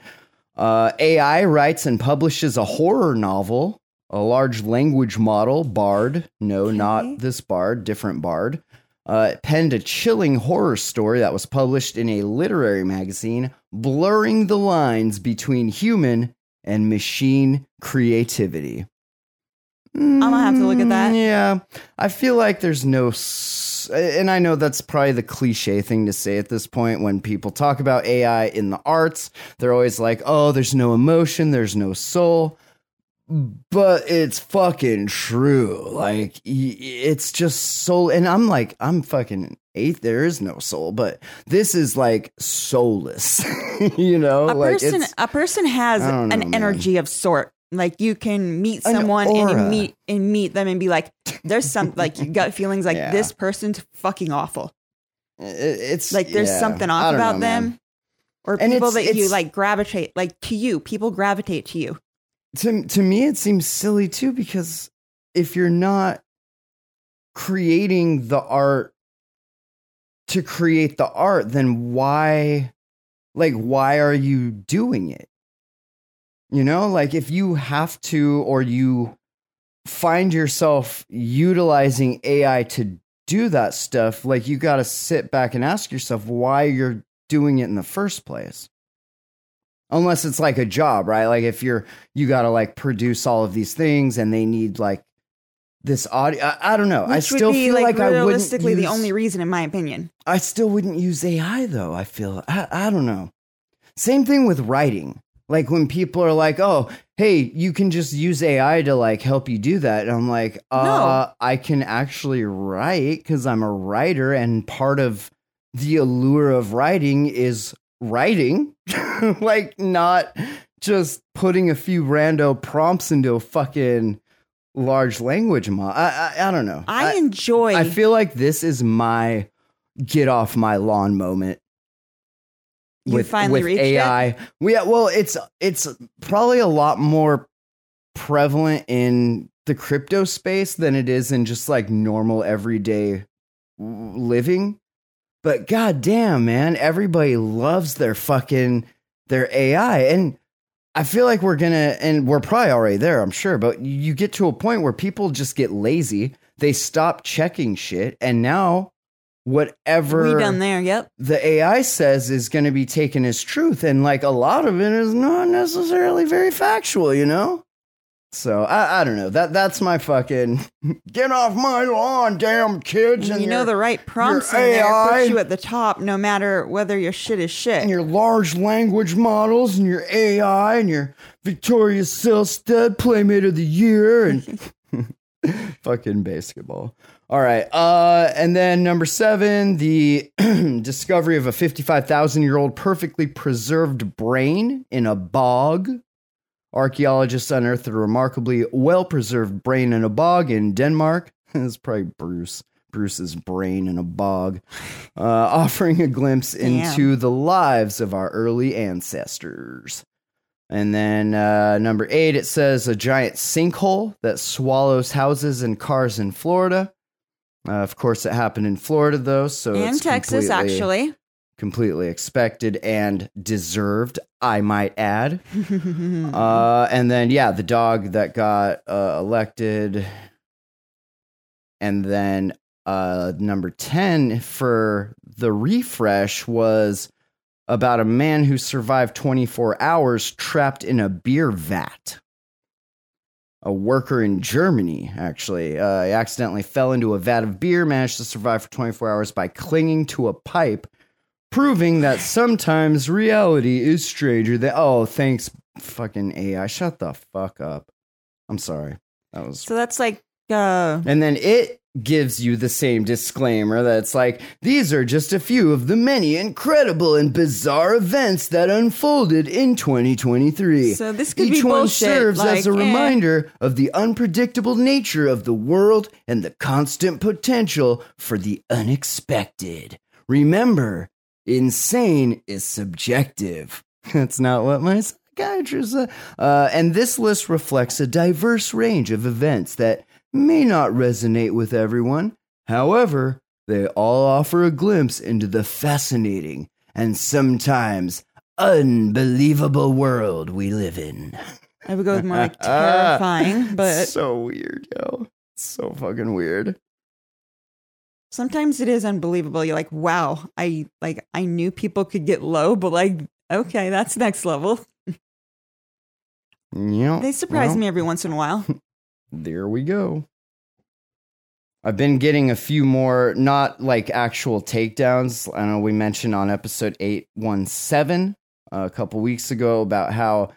Uh, AI writes and publishes a horror novel, a large language model, Bard. No, Okay. not this Bard, different Bard. Uh, penned a chilling horror story that was published in a literary magazine, blurring the lines between human and machine creativity. I'm gonna have to look at mm, that. Yeah, I feel like there's no, s- and I know that's probably the cliche thing to say at this point when people talk about AI in the arts. They're always like, "Oh, there's no emotion, there's no soul." But it's fucking true. Like it's just soul, and I'm like, I'm fucking eight. There is no soul, but this is like soulless. you know, a like person. A person has know, an man. energy of sort. Like you can meet An someone and meet and meet them and be like, "There's some like you gut feelings like Yeah. this person's fucking awful." it- it's Like there's yeah, something off don't know, about man. them, or And people that you like gravitate like to you. People gravitate to you. to to me it seems silly too because if you're not creating the art to create the art then why like why are you doing it? You know like if you have to or you find yourself utilizing AI to do that stuff like you got to sit back and ask yourself why you're doing it in the first place. Unless it's like a job right? Like if you're you got to like produce all of these things and they need like this audio i, I don't know. I still feel like, like i wouldn't realistically the only reason, in my opinion. i still wouldn't use ai though i feel. I, I don't know. Same thing with writing. Like when people are like oh hey you can just use ai to like help you do that and i'm like uh i can actually write because i'm a writer and part of the allure of writing is writing. Like not just putting a few rando prompts into a fucking large language model i i, I don't know I, enjoy. I feel like this is my get off my lawn moment. You finally reached it? AI. Yeah, well, it's it's probably a lot more prevalent in the crypto space than it is in just like normal everyday living. But goddamn, man, everybody loves their fucking their AI, and I feel like we're gonna, and we're probably already there, I'm sure. But you get to a point where people just get lazy. They stop checking shit, and now whatever we done there. Yep. the AI says is going to be taken as truth, and like a lot of it is not necessarily very factual, you know. So I, I don't know. That that's my fucking get off my lawn, damn kids! And you know your- the right prompts in there AI. puts you at the top, no matter whether your shit is shit. and your large language models and your AI and your Victoria Silvstedt Playmate of the Year and Fucking basketball. All right. Uh, and then number seven, the discovery of a 55,000 year old perfectly preserved brain in a bog. Archaeologists unearthed a remarkably well preserved brain in a bog in Denmark. it's probably Bruce. Bruce's brain in a bog, uh, offering a glimpse into the lives of our early ancestors. And then uh, number eight, it says a giant sinkhole that swallows houses and cars in Florida. Uh, of course, it happened in Florida, though, so and it's Texas, actually. Completely expected and deserved, I might add. uh, and then, yeah, the dog that got uh, elected. And then uh, number 10 for the refresh was about a man who survived 24 hours trapped in a beer vat. A worker in Germany, actually. Uh, he accidentally fell into a vat of beer, managed to survive for 24 hours by clinging to a pipe proving that sometimes reality is stranger than oh thanks fucking ai shut the fuck up. I'm sorry. That was So that's like uh and then it gives you the same disclaimer that's like these are just a few of the many incredible and bizarre events that unfolded in 2023 So this could each one bullshit, serves as a eh. reminder of the unpredictable nature of the world and the constant potential for the unexpected. Remember insane is subjective. That's not what my psychiatrist said. Uh, and this list reflects a diverse range of events that may not resonate with everyone. However, they all offer a glimpse into the fascinating and sometimes unbelievable world we live in. I would go with more like terrifying, but so weird, yo. So fucking weird. Sometimes it is unbelievable. You're like, wow, I like I knew people could get low, but like, okay, that's next level. Yeah. They surprise well. me every once in a while. there we go. I've been getting a few more, not like actual takedowns. I know we mentioned on episode 817 uh, a couple weeks ago about how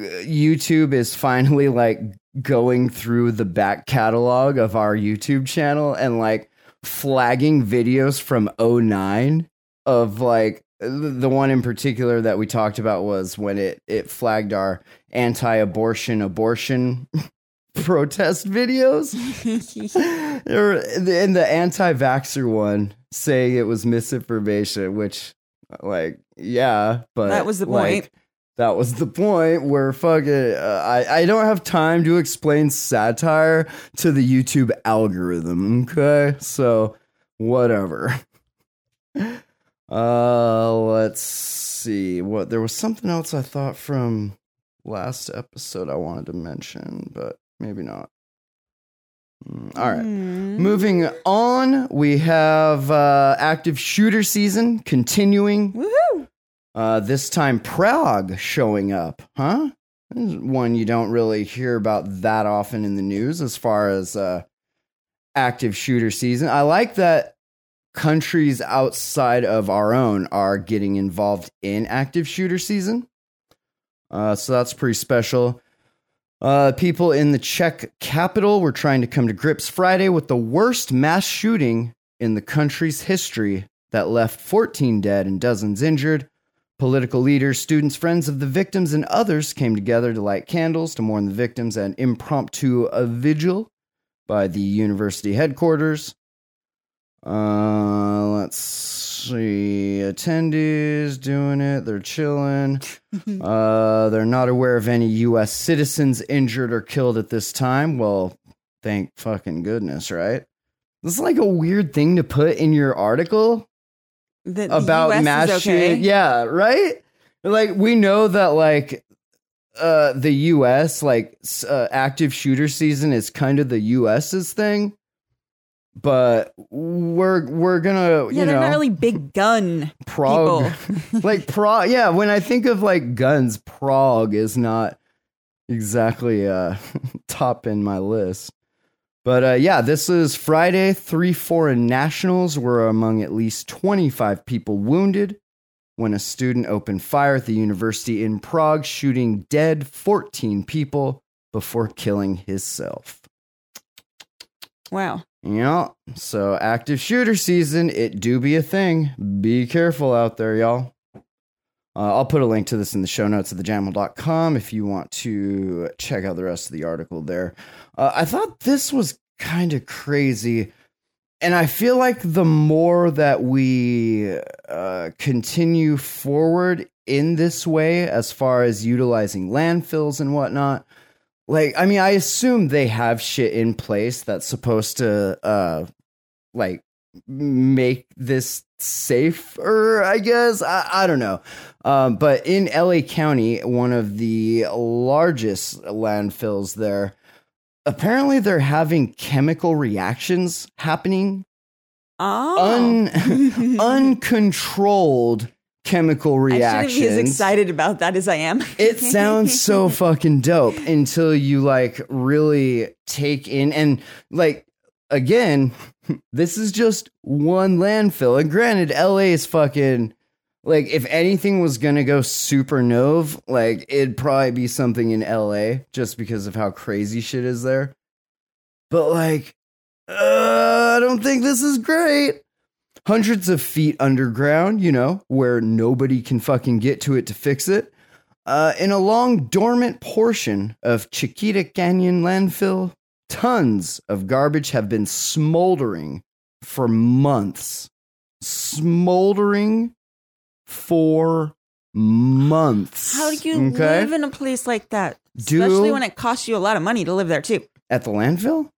uh, YouTube is finally like going through the back catalog of our YouTube channel and like flagging videos from 09 of like the one in particular that we talked about was when it it flagged our anti-abortion abortion protest videos or in the anti-vaxxer one saying it was misinformation which like yeah but That was the like, point. That was the point where fucking uh, I I don't have time to explain satire to the YouTube algorithm. Okay, so whatever. Uh, let's see. What there was something else I thought from last episode I wanted to mention, but maybe not. Mm, All right. Hmm. Moving on, we have uh, active shooter season continuing. Woohoo! Uh, this time, Prague showing up, huh? One you don't really hear about that often in the news as far as uh, active shooter season. I like that countries outside of our own are getting involved in active shooter season. Uh, so that's pretty special. Uh, people in the Czech capital were trying to come to grips Friday with the worst mass shooting in the country's history that left 14 dead and dozens injured. Political leaders, students, friends of the victims, and others came together to light candles to mourn the victims at impromptu uh, vigil by the university headquarters. Uh, let's see. Attendees doing it. They're chilling. uh, they're not aware of any U.S. citizens injured or killed at this time. Well, thank fucking goodness, right? This is like a weird thing to put in your article About US mass okay. shooting. Yeah, right. Like we know that like uh the U.S. like uh, active shooter season is kind of the U.S.'s thing, but we're we're gonna Yeah, you they're know not really big gun Prague people. like Prague. Yeah, when I think of like guns, Prague is not exactly uh top in my list. But uh, yeah, this is Friday. Three foreign nationals were among at least 25 people wounded when a student opened fire at the university in Prague, shooting dead 14 people before killing himself. Wow. Yeah. So active shooter season, it do be a thing. Be careful out there, y'all. Uh, I'll put a link to this in the show notes of thejamhole.com if you want to check out the rest of the article there. Uh, I thought this was kind of crazy. And I feel like the more that we uh, continue forward in this way, as far as utilizing landfills and whatnot, like I mean, I assume they have shit in place that's supposed to, uh, like, make this safer. I guess I, I don't know. Um, but in LA County, one of the largest landfills there, apparently they're having chemical reactions happening Oh. un uncontrolled chemical I reactions. shouldn't be as excited about that as I am. It sounds so fucking dope until you like really take in and like again, this is just one landfill. And granted, LA is fucking like if anything was gonna go supernova, like it'd probably be something in LA just because of how crazy shit is there. But like, uh, I don't think this is great. Hundreds of feet underground, you know, where nobody can fucking get to it to fix it. Uh, in a long dormant portion of Chiquita Canyon landfill, tons of garbage have been smoldering for months. Smoldering for months. How do you Okay? live in a place like that? Do- Especially when it costs you a lot of money to live there too. At the landfill?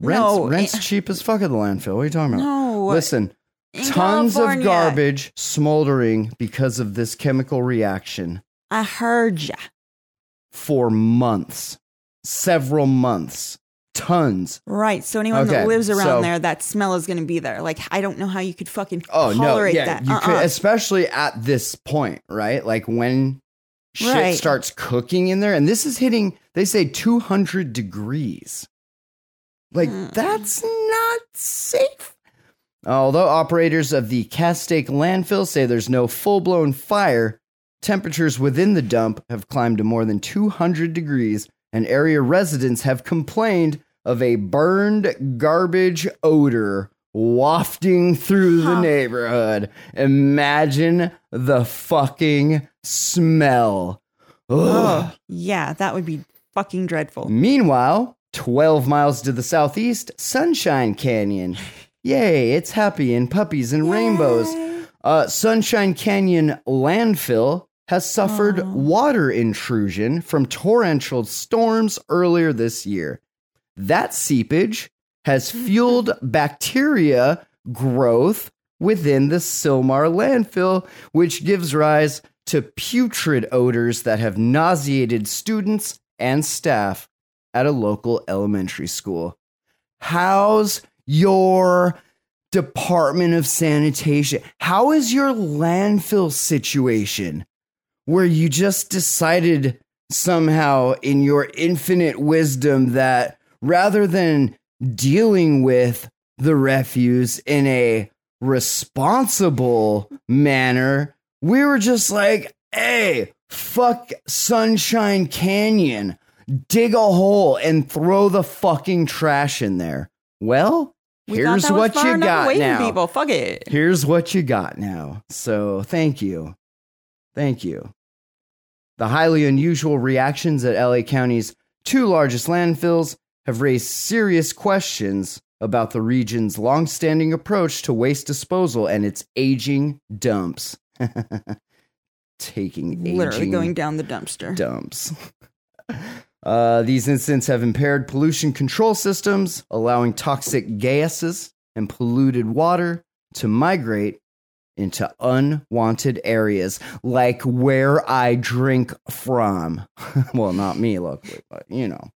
Rent's, No, rent's eh, cheap as fuck at the landfill. What are you talking about? No. Listen, tons California. of garbage smoldering because of this chemical reaction I heard ya. for months, several months, tons. Right. So anyone Okay, that lives around so- there, that smell is going to be there. Like I don't know how you could fucking Oh no, tolerate yeah, that. you could, Uh-uh. especially at this point, right? Like when shit Right. starts cooking in there, and this is hitting. They say two hundred degrees. Like Hmm. that's not safe. Although operators of the Castaic landfill say there's no full blown fire, temperatures within the dump have climbed to more than 200 degrees, and area residents have complained of a burned garbage odor wafting through the neighborhood. Imagine the fucking smell. Ugh. Oh, yeah, that would be fucking dreadful. Meanwhile, 12 miles to the southeast, Sunshine Canyon. Yay, it's happy and puppies and rainbows. Uh, Sunshine Canyon landfill has suffered water intrusion from torrential storms earlier this year. That seepage has fueled bacteria growth within the Sylmar landfill, which gives rise to putrid odors that have nauseated students and staff at a local elementary school. How's your Department of Sanitation? How is your landfill situation where you just decided somehow in your infinite wisdom that rather than dealing with the refuse in a responsible manner, we were just like, hey, fuck Sunshine Canyon. Dig a hole and throw the fucking trash in there. Well, We here's what you got now. People, fuck it. Here's what you got now. So thank you. Thank you. The highly unusual reactions at LA County's two largest landfills have raised serious questions about the region's longstanding approach to waste disposal and its aging dumps. Taking Literally going down the dumpster. dumps. Uh, these incidents have impaired pollution control systems, allowing toxic gases and polluted water to migrate into unwanted areas, like where I drink from. well, not me locally, but you know,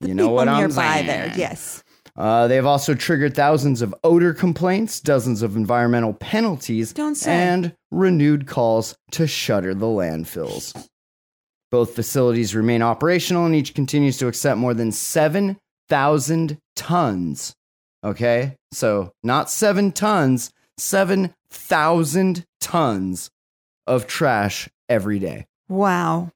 you know what I'm nearby saying. there. Yes. Uh, they've also triggered thousands of odor complaints, dozens of environmental penalties, Don't say. and renewed calls to shutter the landfills. Both facilities remain operational and each continues to accept more than 7,000 tons. Okay? So, not seven tons, 7,000 tons of trash every day. Wow.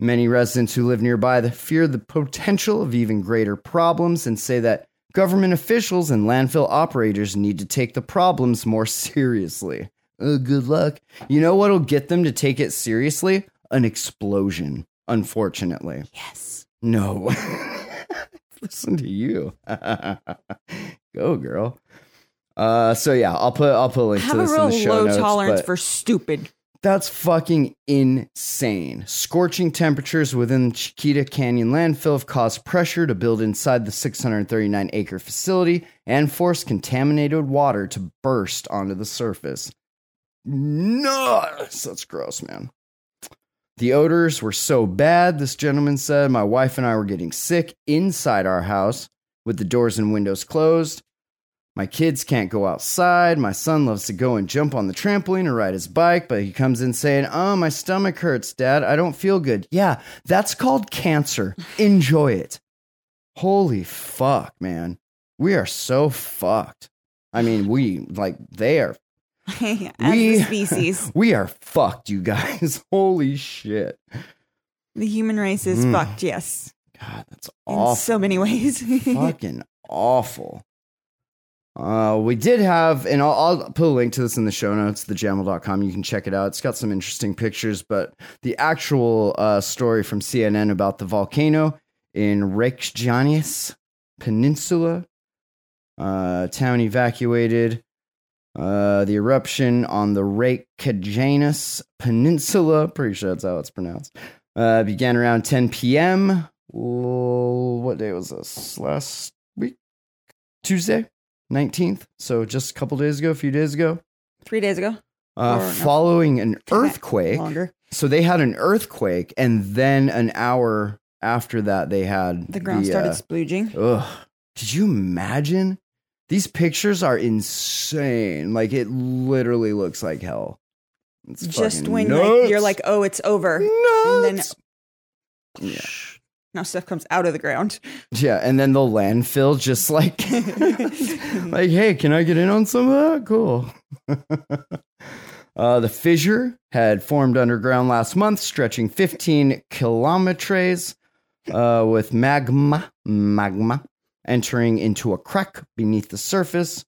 Many residents who live nearby fear the potential of even greater problems and say that Government officials and landfill operators need to take the problems more seriously. Uh, good luck. You know what'll get them to take it seriously? An explosion, unfortunately. Yes. No. Listen to you. Go, girl. Uh, so yeah, I'll put I'll put a link Have to this in the show low notes, tolerance for stupid. that's fucking insane. Scorching temperatures within Chiquita Canyon landfill have caused pressure to build inside the 639 acre facility and forced contaminated water to burst onto the surface. Nuts! That's gross, man. The odors were so bad, this gentleman said. My wife and I were getting sick inside our house with the doors and windows closed. My kids can't go outside. My son loves to go and jump on the trampoline or ride his bike, but he comes in saying, Oh, my stomach hurts, Dad. I don't feel good. Yeah, that's called cancer. Enjoy it. Holy fuck, man. We are so fucked. I mean, we, like, they are we, species, we are fucked, you guys. Holy shit. the human race is Mm. fucked. Yes, God, that's in awful. so many ways. fucking awful. Uh, we did have, and I'll, I'll put a link to this in the show notes, thejamhole.com. You can check it out. It's got some interesting pictures, but the actual uh, story from CNN about the volcano in Reykjanes Peninsula, uh, town evacuated. Uh, the eruption on the Reykjanes Peninsula, pretty sure that's how it's pronounced, uh, began around 10 p.m. What day was this? Last week? Tuesday, 19th. So just a couple days ago, a few days ago. Three days ago, Uh, Or no. following an earthquake. longer. So they had an earthquake, and then an hour after that, they had The ground started uh, splooging. Ugh. Did you imagine? These pictures are insane. Like it literally looks like hell. It's Just when like, you're like, oh, it's over. And then yeah. Now stuff comes out of the ground. Yeah, and then the landfill just like like, hey, can I get in on some of that? Cool. uh, the fissure had formed underground last month, stretching 15 kilometers, uh, with magma magma entering into a crack beneath the surface.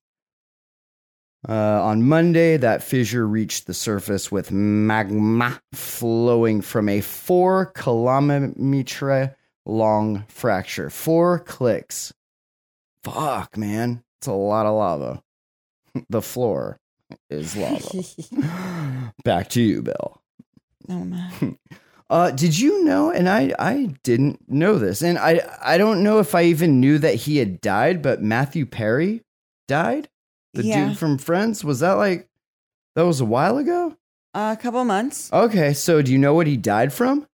Uh, on Monday, that fissure reached the surface with magma flowing from a four kilometer long fracture. Four clicks. Fuck, man. It's a lot of lava. the floor is lava. Back to you, Bill. Oh man. Uh, did you know? And I, I didn't know this, and I, I don't know if I even knew that he had died. But Matthew Perry died. The Yeah. dude from Friends was that like that was a while ago? a couple months. Okay, so do you know what he died from?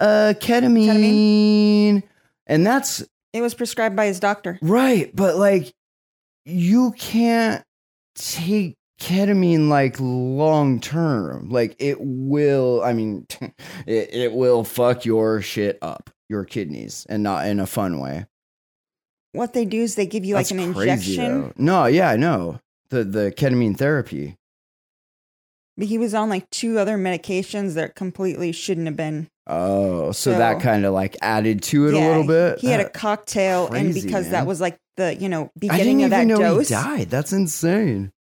Uh, ketamine. And that's It was prescribed by his doctor. right, but like you can't take ketamine like long term. Like it will, I mean, it, it will fuck your shit up, your kidneys, and not in a fun way. What they do is they give you like an crazy, injection. though. No, yeah, I know. The the ketamine therapy he was on like two other medications that completely shouldn't have been. Oh, so, so that kind of like added to it yeah, a little bit. He had a cocktail, Crazy, and because man. that was like the you know beginning of that dose, he died. That's insane.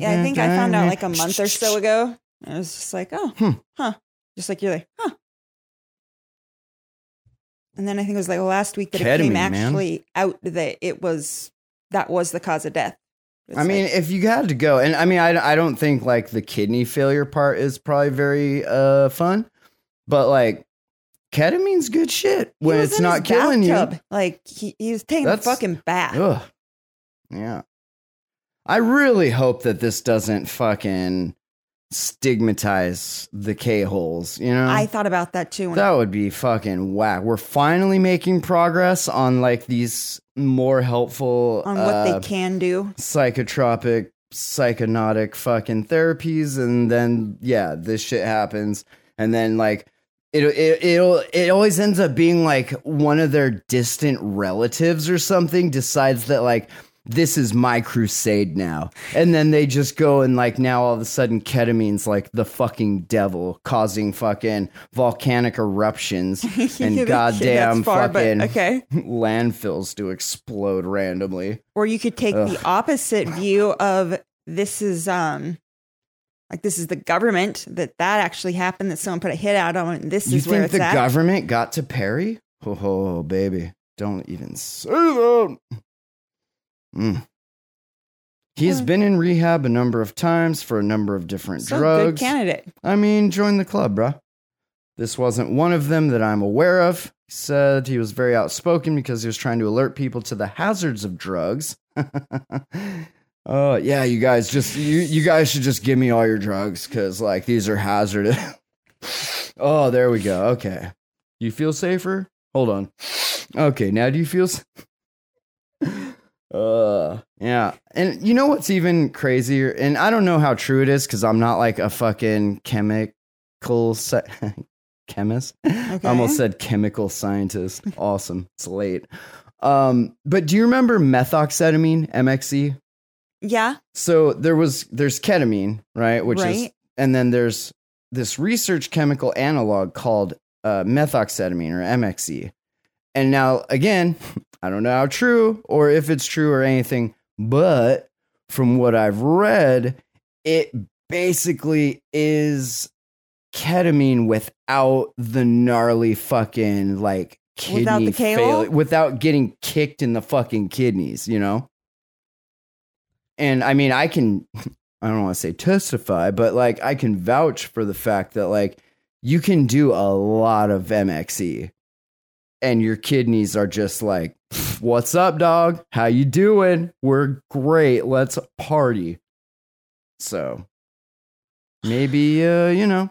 Yeah, I think I found out like a month or so ago. I was just like, oh, hmm. huh. Just like you're like, huh. And then I think it was like last week that it Ketamine, came man. actually out that it was that was the cause of death. It's I mean, like- if you had to go, and I mean, I, I don't think like the kidney failure part is probably very uh fun, but like ketamine's good shit when it's not killing bathtub. Like he, he was taking That's- a fucking bath. Ugh. Yeah. I really hope that this doesn't fucking stigmatize the K holes, you know? I thought about that too. That would be fucking whack. We're finally making progress on like these more helpful on what uh, they can do. psychotropic, psychonautic fucking therapies, and then yeah, this shit happens, and then like it it it'll it always ends up being like one of their distant relatives or something decides that like this is my crusade now. And then they just go and like now all of a sudden ketamine's like the fucking devil causing fucking volcanic eruptions and goddamn far, but fucking okay. landfills to explode randomly. Or you could take the opposite view of this is um like this is the government that that actually happened that someone put a hit out on. And this You is where it's the at. government got to Perry? Oh, baby. Don't even say that. Mm. He's Well- been in rehab a number of times for a number of different so drugs. good candidate. I mean, join the club, bruh. This wasn't one of them that I'm aware of. He said he was very outspoken because he was trying to alert people to the hazards of drugs. Oh, yeah, you guys just you you guys should just give me all your drugs cuz like these are hazardous. oh, there we go. Okay. You feel safer? Hold on. Okay, now do you feel Uh, yeah. And you know what's even crazier? And I don't know how true it is cuz I'm not like a fucking chemical se- chemist. I almost said chemical scientist. Awesome. It's late. Um, but do you remember methoxetamine, MXE? Yeah. So there was there's ketamine, right? Which is and then there's this research chemical analog called uh, methoxetamine or MXE. And now again, I don't know how true or if it's true or anything, but from what I've read, it basically is ketamine without the gnarly fucking like kidney Without the fail- without getting kicked in the fucking kidneys, you know? And I mean, I can, I don't want to say testify, but like I can vouch for the fact that like you can do a lot of MXE and your kidneys are just like, what's up, dog? How you doing? We're great. Let's party. So maybe, uh, you know,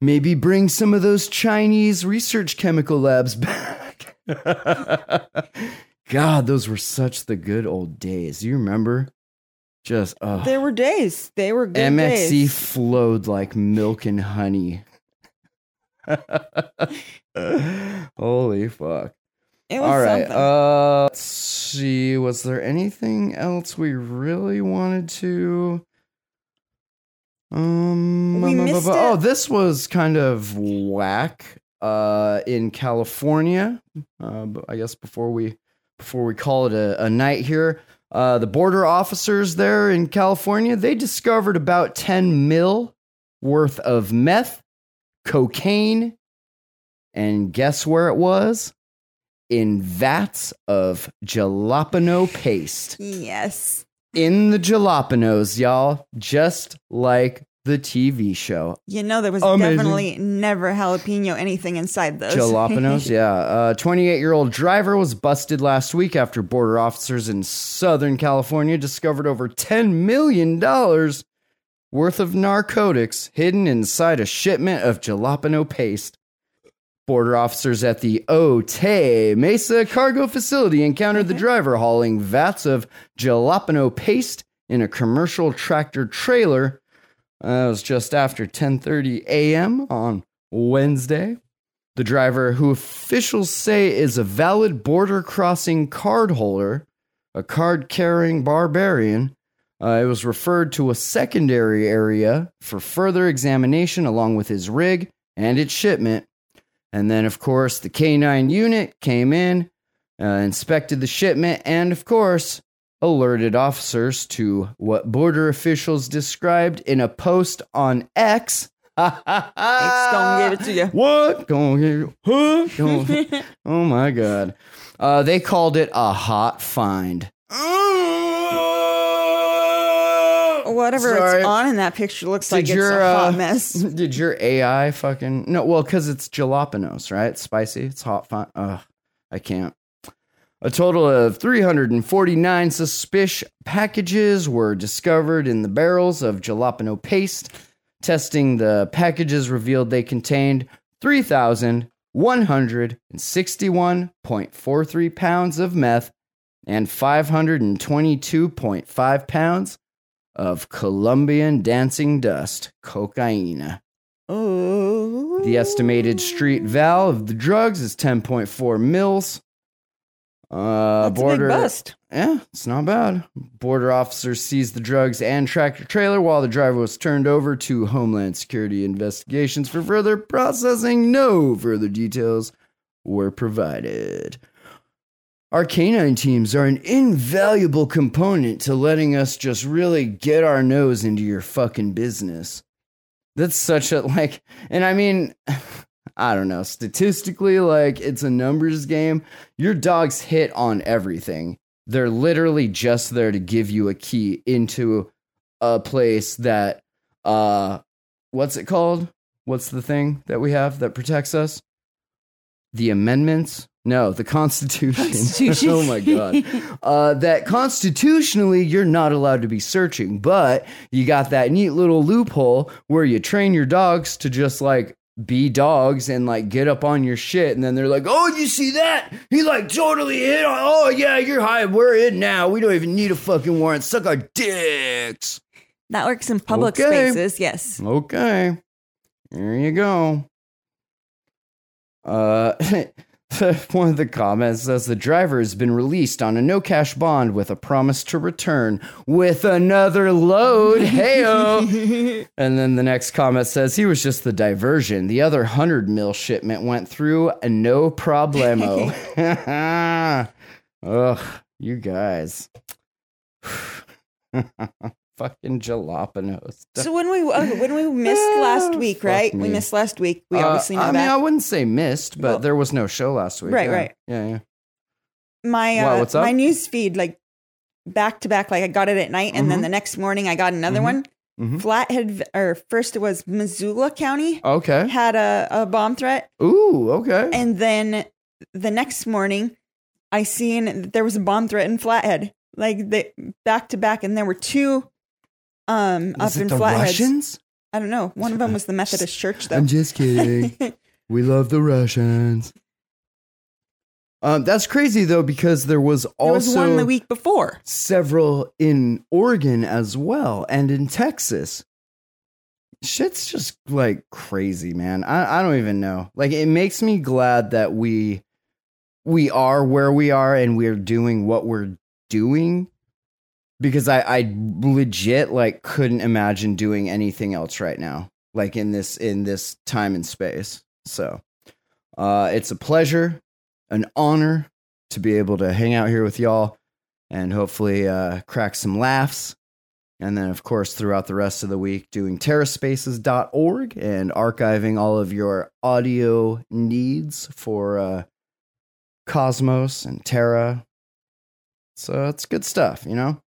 maybe bring some of those Chinese research chemical labs back. God, those were such the good old days. You remember? Just uh, There were days. They were good MXE days. flowed like milk and honey. Holy fuck. It was All right. something. Uh, let's see. Was there anything else we really wanted to? Um. We bu- bu- bu- missed bu- Oh, this was kind of whack. Uh, in California. Uh, but I guess before we before we call it a, a night here, uh, the border officers there in California they discovered about ten mil worth of meth, cocaine, and guess where it was? In vats of jalapeno paste. yes. In the jalapenos, y'all. Just like the TV show. You know, there was Amazing. definitely never jalapeno anything inside those. Jalapenos, yeah. Uh, a 28 year old driver was busted last week after border officers in Southern California discovered over $10 million worth of narcotics hidden inside a shipment of jalapeno paste. Border officers at the Otay Mesa cargo facility encountered the driver hauling vats of jalapeno paste in a commercial tractor trailer. Uh, it was just after 10:30 a.m. on Wednesday. The driver, who officials say is a valid border crossing card holder, a card carrying barbarian, uh, it was referred to a secondary area for further examination along with his rig and its shipment. And then, of course, the K9 unit came in, uh, inspected the shipment, and, of course, alerted officers to what border officials described in a post on X. X gonna give it to you. What? Gonna give you? Huh? Gonna- oh my god. Uh, they called it a hot find. Whatever Sorry. it's on in that picture looks like Did it's a hot uh, mess. Did your AI fucking no? Well, because it's jalapenos, right? It's spicy. It's hot. Fun. Ugh, I can't. A total of 349 suspicious packages were discovered in the barrels of jalapeno paste. Testing the packages revealed they contained 3,161.43 pounds of meth and 522.5 pounds of Colombian dancing dust, cocaine. Oh. The estimated street value of the drugs is 10.4 mils. Uh, That's a big border. bust. Yeah, it's not bad. Border officers seized the drugs and tractor trailer while the driver was turned over to Homeland Security investigations for further processing. No further details were provided. Our canine teams are an invaluable component to letting us just really get our nose into your fucking business. That's such a like, and I mean, I don't know, statistically, like it's a numbers game. Your dogs hit on everything. They're literally just there to give you a key into a place that, uh, what's it called? What's the thing that we have that protects us? The amendments? No, the Constitution. Constitution. oh my God. Uh, that constitutionally you're not allowed to be searching, but you got that neat little loophole where you train your dogs to just like be dogs and like get up on your shit and then they're like oh you see that he like totally hit on oh yeah you're high we're in now we don't even need a fucking warrant suck our dicks That works in public Okay. spaces, yes. okay there you go uh one of the comments says the driver has been released on a no cash bond with a promise to return with another load heyo And then the next comment says he was just the diversion. The other 100 mil shipment went through and no problemo. Ugh, you guys. Fucking jalapenos. So when we uh, when we missed Ah, last week, right? We missed last week. We Uh, obviously know I mean, that. I wouldn't say missed, but Well- there was no show last week. Right, yeah. right. Yeah, yeah. my Wow, uh, what's up? my news feed like back to back like i got it at night and then Mhm. the next morning i got another Mhm. one Mhm. flathead or first it was missoula county Okay. had a, a bomb threat Ooh, okay. and then the next morning i seen that there was a bomb threat in flathead like the back to back and there were two um Was up it in the flathead Russians? i don't know one of them was the methodist church though I'm just kidding. We love the Russians. Um, that's crazy though because there was there also was one the week before several in Oregon as well and in Texas. Shit's just like crazy, man. I, I don't even know. Like it makes me glad that we we are where we are and we're doing what we're doing because I, I legit like couldn't imagine doing anything else right now. Like in this in this time and space. So uh it's a pleasure, an honor to be able to hang out here with y'all and hopefully uh, crack some laughs. And then, of course, throughout the rest of the week, doing terraspaces.org and archiving all of your audio needs for uh, Cosmos and Terra. So it's good stuff, you know?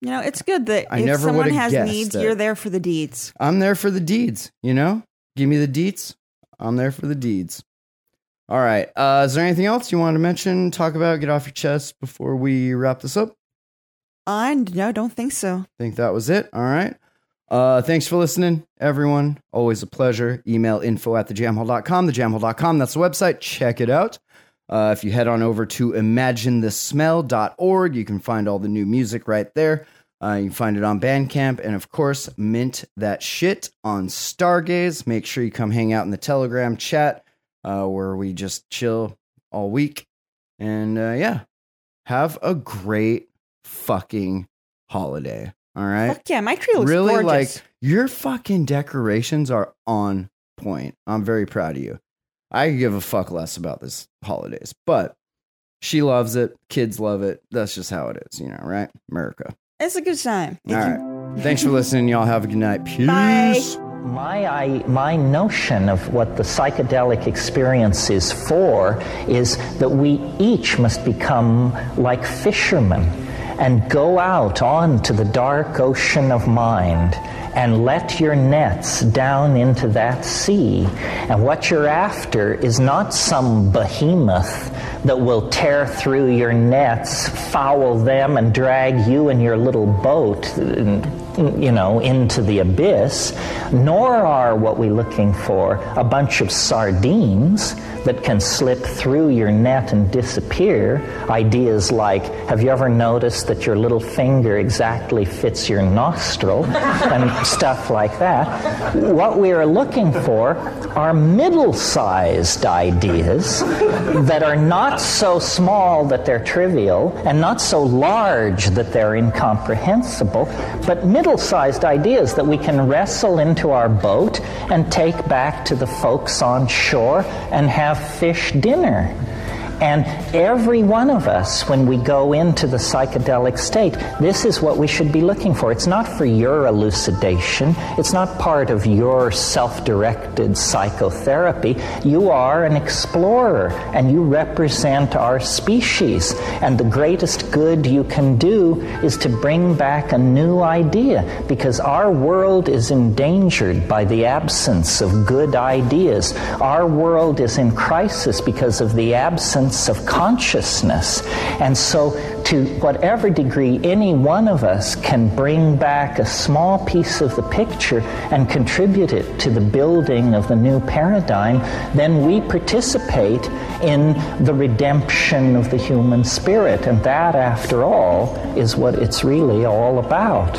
You know it's good that I if someone has needs you're there for the deeds I'm there for the deeds, you know? Give me the deeds. I'm there for the deeds. All right. Uh, is there anything else you want to mention, talk about, get off your chest before we wrap this up? i no don't think so think that was it. All right. Uh, thanks for listening, everyone. Always a pleasure. Email info at thejamhole.com. Thejamhole.com. That's the website. Check it out. Uh, if you head on over to imaginethesmell.org, you can find all the new music right there. Uh, you can find it on Bandcamp. And of course, mint that shit on Stargaze. Make sure you come hang out in the Telegram chat uh, where we just chill all week. And uh, yeah, have a great fucking holiday. All right Fuck yeah, my tree looks really gorgeous. like your fucking decorations are on point. I'm very proud of you. I could give a fuck less about this holidays, but she loves it. Kids love it. That's just how it is, you know, right? America. it's a good time. All right. Thanks for listening. Y'all have a good night. Peace. Bye. My, I, my notion of what the psychedelic experience is for is that we each must become like fishermen and go out onto the dark ocean of mind and let your nets down into that sea. And what you're after is not some behemoth that will tear through your nets, foul them, and drag you and your little boat you know, into the abyss, nor are what we're looking for a bunch of sardines that can slip through your net and disappear. Ideas like, have you ever noticed that your little finger exactly fits your nostril? and stuff like that. What we are looking for are middle sized ideas that are not so small that they're trivial and not so large that they're incomprehensible, but middle sized ideas that we can wrestle into our boat and take back to the folks on shore and have fish dinner. And every one of us, when we go into the psychedelic state, this is what we should be looking for. It's not for your elucidation, it's not part of your self directed psychotherapy. You are an explorer and you represent our species. And the greatest good you can do is to bring back a new idea because our world is endangered by the absence of good ideas. Our world is in crisis because of the absence of consciousness. And so, to whatever degree any one of us can bring back a small piece of the picture and contribute it to the building of the new paradigm, then we participate in the redemption of the human spirit. And that, after all, is what it's really all about.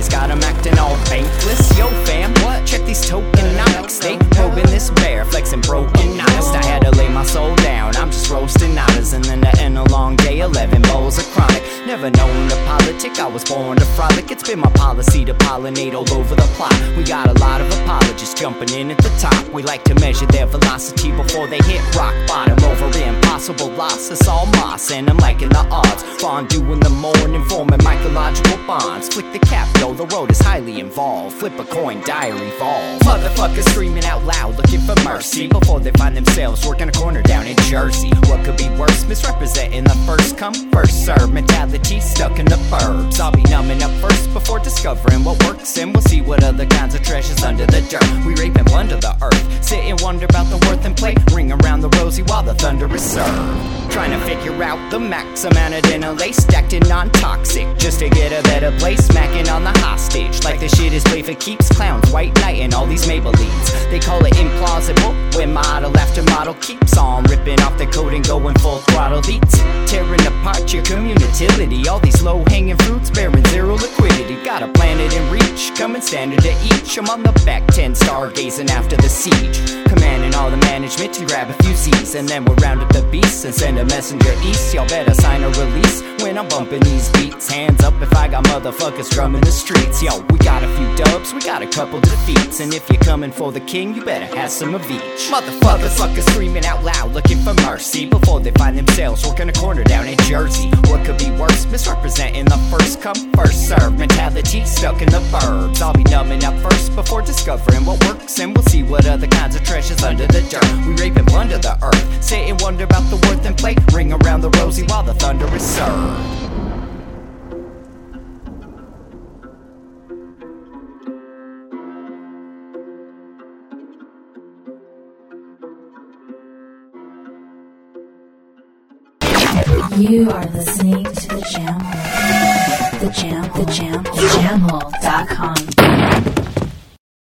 days got 'em acting all bankless. Was born to frolic. It's been my policy to pollinate all over the plot. We got a lot of apologists jumping in at the top. We like to measure their velocity before they hit rock bottom over impossible loss. It's all moss, and I'm liking the odds. Fondue in the morning, forming mycological bonds. Flick the cap, yo, the road is highly involved. Flip a coin, diary evolve. Motherfuckers screaming out loud, looking for mercy before they find themselves working a corner down in Jersey. What could be worse? Misrepresenting the first come, first serve mentality stuck in the burbs. I'll be numbing up first before discovering what works, and we'll see what other kinds of treasures under the dirt. We rape and plunder the earth, sit and wonder about the worth and play, ring around the rosy while the thunder is served. Trying to figure out the max amount of dinner lace stacked in non-toxic, just to get a better place, smacking on the hostage like the shit is play for keeps. Clowns, white knight, and all these Maybellines. They call it implausible when model after model keeps on ripping off the coat and going full throttle tearing apart your community. All these low-hanging fruits bearing zero liquidity. Got a planet in reach, coming standard to each. I'm on the back ten, stargazing after the siege, commanding all the management to grab a few Z's, and then we'll round up the beasts and send a messenger east. Y'all better sign a release when I'm bumping these beats. Hands up if I got motherfuckers drumming the streets. Yo, we got a few dubs, we got a couple defeats, and if you're coming for the king, you better have some of each. Motherfuckers, fuckers screaming out loud, looking for mercy before they find themselves working a corner down in Jersey. What could be worse? Misrepresenting the first come, first serve mentality stuck in the burbs. I'll be numbing up first before discovering what works, and we'll see what other kinds of treasures under the dirt. We rape and plunder the earth, sit and wonder about the worth and play, ring around the rosy while the thunder is served. You are listening to the Jam. The Jam, The Jam, TheJamHole.com.